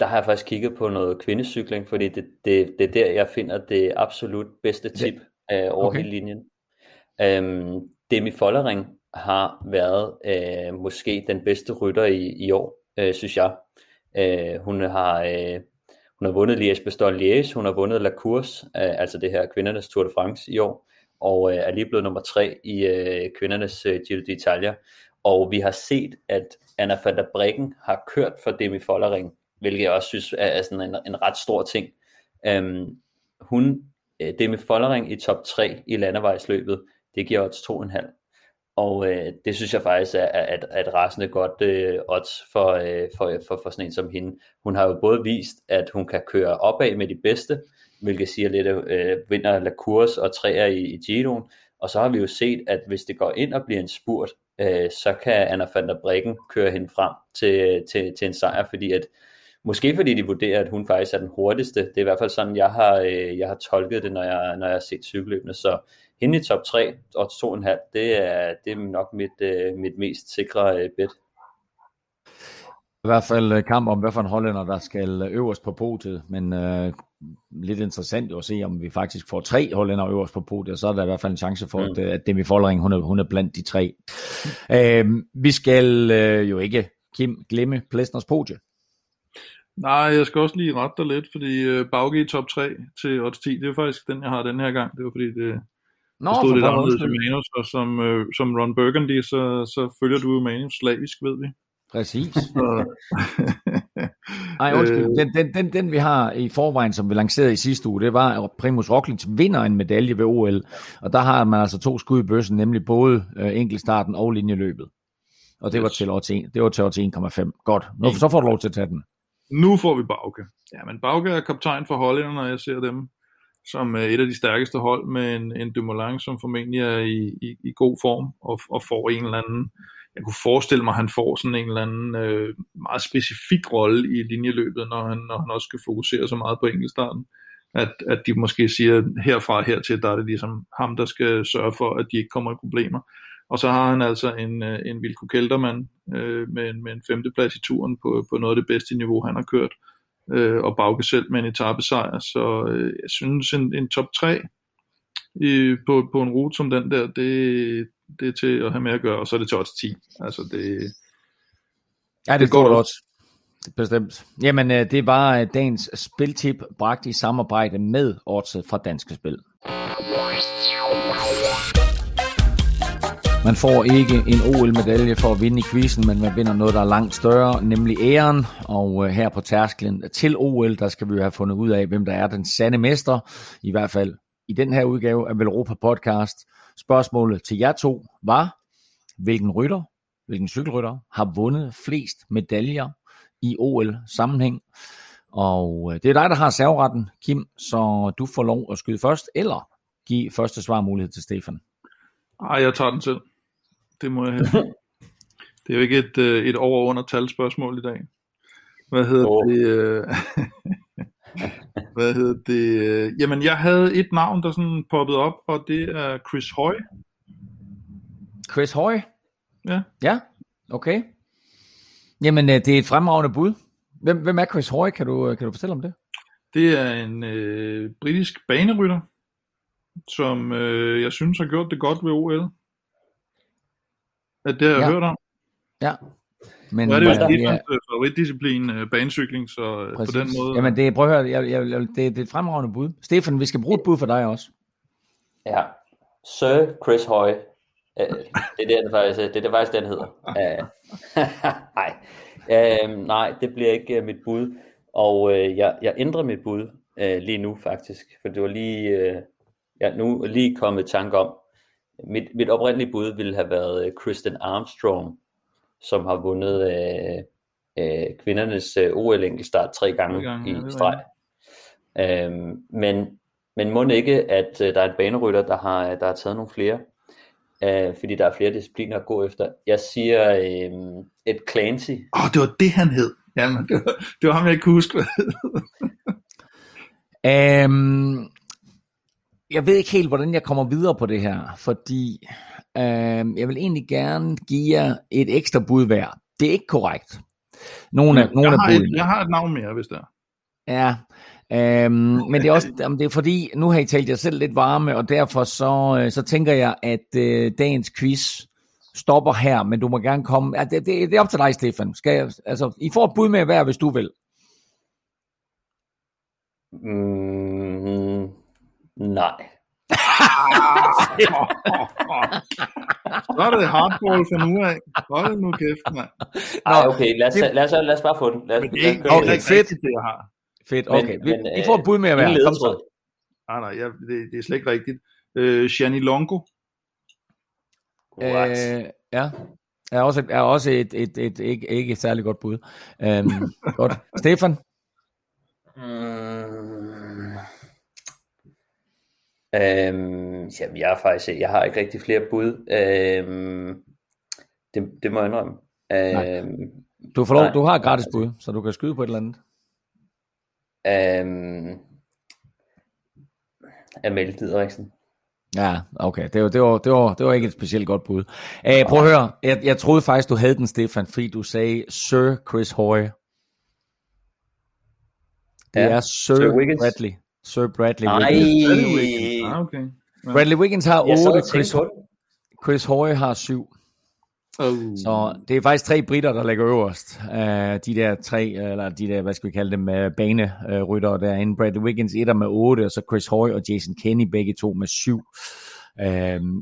D: der har jeg faktisk kigget på noget kvindecykling, fordi det, det, det er der, jeg finder det absolut bedste tip øh, over okay. hele linjen. Øhm, Demi Follering har været øh, måske den bedste rytter i, i år, øh, synes jeg. Øh, hun har øh, hun har vundet Liège Bastogne Liège, hun har vundet La Course, øh, altså det her kvindernes Tour de France i år, og øh, er lige blevet nummer tre i øh, kvindernes øh, Giro d'Italia. Og vi har set, at Anna van der Breggen har kørt for Demi Follering, hvilket jeg også synes er, er sådan en, en ret stor ting. Øhm, hun, Øh, det med Follering i top 3 i landevejsløbet, det giver odds 2,5. Og øh, det synes jeg faktisk er, at, at rasende godt øh, odds for, øh, for, for, for sådan en som hende. Hun har jo både vist, at hun kan køre opad med de bedste, hvilket siger lidt, øh, vinder La Course og træer i, i Giroen. Og så har vi jo set, at hvis det går ind og bliver en spurt, øh, så kan Anna van der Breggen køre hende frem til, til, til en sejr, fordi at Måske fordi de vurderer, at hun faktisk er den hurtigste. Det er i hvert fald sådan, jeg har, øh, jeg har tolket det, når jeg, når jeg har set cykelløbene. Så hende i top 3 og 2,5, det er, det er nok mit, øh, mit mest sikre øh, bet.
B: I hvert fald øh, kamp om, hvad for en hollænder, der skal øh, øverst på podiet, men øh, lidt interessant at se, om vi faktisk får tre hollænder øverst på podiet, så er der i hvert fald en chance for, mm. at, at Demi Follering, hun er, hun er blandt de tre. Øh, vi skal øh, jo ikke, Kim, glemme Plæstners podie.
C: Nej, jeg skal også lige rette dig lidt, fordi uh, Bauge i top 3 til odds 10, det er faktisk den, jeg har den her gang. Det var fordi, det, Nå, det stod lidt anderledes i Manus, og som, uh, som Ron Burgundy, så, så følger du jo Manus slavisk, ved vi.
B: Præcis. Ej, undskyld. Øh. Den, den, den, den, vi har i forvejen, som vi lancerede i sidste uge, det var, at Primus Roglic vinder en medalje ved OL. Og der har man altså to skud i bøssen, nemlig både uh, enkeltstarten og linjeløbet. Og det yes. var til odds 1, det var til odds 1,5. Godt. Nu, så får du lov til at tage den.
C: Nu får vi Bauke. Ja, men Bauke er kaptajn for hollænderne, når jeg ser dem som øh, et af de stærkeste hold med en, en Dumoulin, som formentlig er i, i, i god form og, og får en eller anden, jeg kunne forestille mig, at han får sådan en eller anden øh, meget specifik rolle i linjeløbet, når han, når han også skal fokusere så meget på enkeltstarten. At, at de måske siger, herfra hertil, der er det ligesom ham, der skal sørge for, at de ikke kommer i problemer. Og så har han altså en, øh, en Vilko Keltermann øh, med, en, med en femteplads i turen på, på noget af det bedste niveau, han har kørt. Øh, og Bauke selv med en etappesejr. Så øh, jeg synes, en, en top 3 i, på, på en rute som den der, det, det er til at have med at gøre. Og så er det til odds 10. Altså det,
B: ja, det, det går godt. Bestemt. Jamen, øh, det var øh, dagens spiltip, bragt i samarbejde med Odds fra Danske Spil. Man får ikke en OL-medalje for at vinde i quizzen, men man vinder noget, der er langt større, nemlig æren. Og øh, her på tærsklen til OL, der skal vi jo have fundet ud af, hvem der er den sande mester. I hvert fald i den her udgave af Velropa Podcast. Spørgsmålet til jer to var, hvilken rytter, hvilken cykelrytter har vundet flest medaljer i OL-sammenhæng. Og øh, det er dig, der har serveretten, Kim, så du får lov at skyde først, eller give første svarmulighed til Stefan.
C: Ej, jeg tager den selv. Det må jeg have. Det er jo ikke et, øh, et over under tal spørgsmål i dag. Hvad hedder oh. det? Øh, hvad hedder det? Øh, jamen, jeg havde et navn, der sådan poppede op, og det er Chris Hoy.
B: Chris Hoy?
C: Ja.
B: Ja, okay. Jamen, det er et fremragende bud. Hvem, hvem er Chris Hoy? Kan du, kan du fortælle om det?
C: Det er en øh, britisk banerytter, som øh, jeg synes har gjort det godt ved OL. At det har jeg ja. hørt om.
B: Ja.
C: Men, er det jo Stefans ja. Øh, favoritdisciplin, øh, banecykling, så Præcis. Øh, på den måde...
B: Jamen det, prøv at høre, jeg, jeg, jeg, det, det er et fremragende bud. Stefan, vi skal bruge et bud for dig også.
D: Ja, Sir Chris Hoy. det, er det, det, faktisk, det er det faktisk, den hedder. nej. Uh, nej, det bliver ikke mit bud. Og uh, jeg, jeg ændrer mit bud uh, lige nu faktisk, for det var lige, uh, jeg nu lige kommet i tanke om, mit, mit oprindelige bud ville have været øh, Kristen Armstrong, som har vundet øh, øh, kvindernes øh, OL-enkelstart tre gange, gange i streg. Øhm, men, men må ikke, at øh, der er en banerytter, der har, der har taget nogle flere, øh, fordi der er flere discipliner at gå efter. Jeg siger øh, et Clancy.
C: Åh, oh, det var det, han hed. Jamen, det var, det var ham, jeg ikke kunne huske.
B: um, jeg ved ikke helt, hvordan jeg kommer videre på det her, fordi øh, jeg vil egentlig gerne give jer et ekstra bud hver. Det er ikke korrekt. Nogle af,
C: nogle jeg, af har et, jeg har et navn mere, hvis det er.
B: Ja, Øhm, men det er også det er fordi, nu har I talt jer selv lidt varme, og derfor så, øh, så tænker jeg, at øh, dagens quiz stopper her, men du må gerne komme. Ja, det, det, det er op til dig, Stefan. Skal jeg, altså, I får et bud med hver, hvis du vil.
D: Mm, nej.
C: Så er det hardball for nu af. Hold nu kæft, mand.
D: Nej, okay, lad os, lad, os, lad os bare få den. Lad os,
C: Men det er ikke,
D: lad os-
C: det er ikke
B: fedt.
C: rigtigt, det jeg har.
B: Fedt, okay.
D: Men-
B: vi,
D: men,
B: I får et bud med hver.
D: ingen
B: Kom så.
D: ledetråd.
C: Nej, nej, jeg, det, det er slet ikke rigtigt. Øh, Gianni Longo.
D: What?
B: Øh, ja. Er også, er også et, et, et, ikke, ikke et særligt godt bud. Øhm, godt. Stefan?
D: Mm. Øhm, jamen, jeg er faktisk, jeg har ikke rigtig flere bud. Øhm, det, det må jeg indrømme. Øhm,
B: Du, får lov,
D: Nej.
B: du har et gratis bud, så du kan skyde på et eller andet.
D: øhm, Amalie Didriksen.
B: Ja, okay. Det var, det var, det var, det var ikke et specielt godt bud. Æh, prøv at høre. Jeg, jeg troede faktisk, du havde den, Stefan, fordi du sagde Sir Chris Hoy. Det
D: Ja,
B: er Sir,
D: Sir Wiggins.
B: Bradley. Sir Bradley
D: Nej,
B: Wiggins.
C: Ah, okay.
B: Bradley Wiggins har
D: jeg sad
B: 8,
D: og
B: Chris. Chris Hoy har 7.
C: Oh.
B: Så det er faktisk tre britter, der ligger øverst. Uh, de der tre, eller de der, hvad skal vi kalde dem, uh, banerytter uh, derinde. Bradley Wiggins etter med 8, og så Chris Hoy og Jason Kenny begge to med 7. Uh,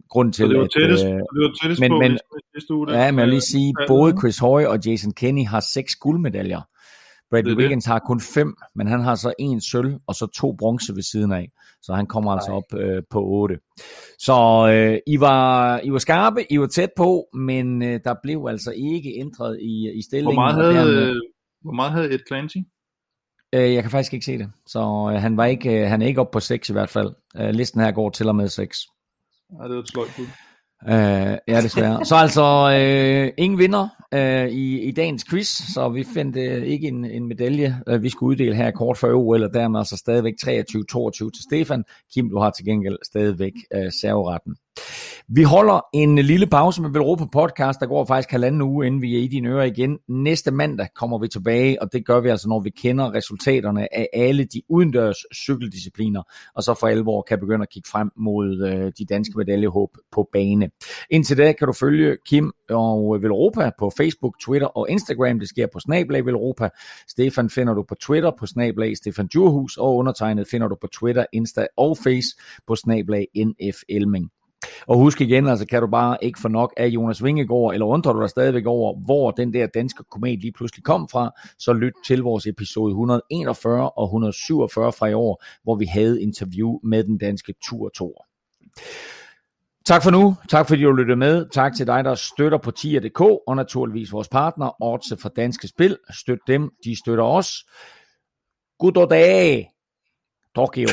B: grunden
C: Så
B: til,
C: det var
B: at,
C: tættest,
B: øh,
C: det var tættest
B: men-
C: på
B: men-
C: hvis du det.
B: Ja, men jeg vil lige sige,
C: Øh,
B: både Chris Hoy og Jason Kenny har seks guldmedaljer.
C: Er det.
B: Wiggins har kun fem, men han har så en sølv og så to bronze ved siden af. Så han kommer altså
D: Nej.
B: op øh, på 8. Så øh, I, var, I var skarpe, I var tæt på, men øh, der blev altså ikke ændret i, i
C: Hvor
B: stillingen.
C: meget
B: og
C: havde,
B: dermed-
C: hvor meget havde Ed Clancy?
B: Øh, jeg kan faktisk ikke se det. Så øh, han, var ikke, øh, han er ikke oppe på 6 i hvert fald. Øh, listen her går til og med 6.
C: Ja, det var et sløjt bud.
B: Øh, ja, desværre. Så altså øh, ingen vinder øh, i, i dagens quiz, så vi fandt øh, ikke en, en medalje, øh, vi skulle uddele her kort før OL, og dermed altså stadigvæk 23-22 til Stefan. Kim, du har til gengæld stadigvæk øh, serveretten. Vi holder en lille pause med Velropa podcast, der går faktisk halvanden uge, inden vi er i dine ører igen. Næste mandag kommer vi tilbage, og det gør vi altså, når vi kender resultaterne af alle de udendørs cykeldiscipliner, og så for alvor kan begynde at kigge frem mod øh, de danske medaljehåb på bane. Indtil da kan du følge Kim og Velropa på Facebook, Twitter og Instagram. Det sker på Snablag Velropa. Stefan finder du på Twitter på Snablag Stefan Djurhus, og undertegnet finder du på Twitter, Insta og Face på Snablag NF Elming. Og husk igen, altså kan du bare ikke få nok af Jonas Vingegaard, eller undrer du dig stadigvæk over, hvor den der danske komet lige pludselig kom fra, så lyt til vores episode 141 og 147 fra i år, hvor vi havde interview med den danske turtor. Tak for nu. Tak fordi du lyttede med. Tak til dig, der støtter på tier.dk og naturligvis vores partner, Odds fra Danske Spil. Støt dem, de støtter os. God dag. Tokyo.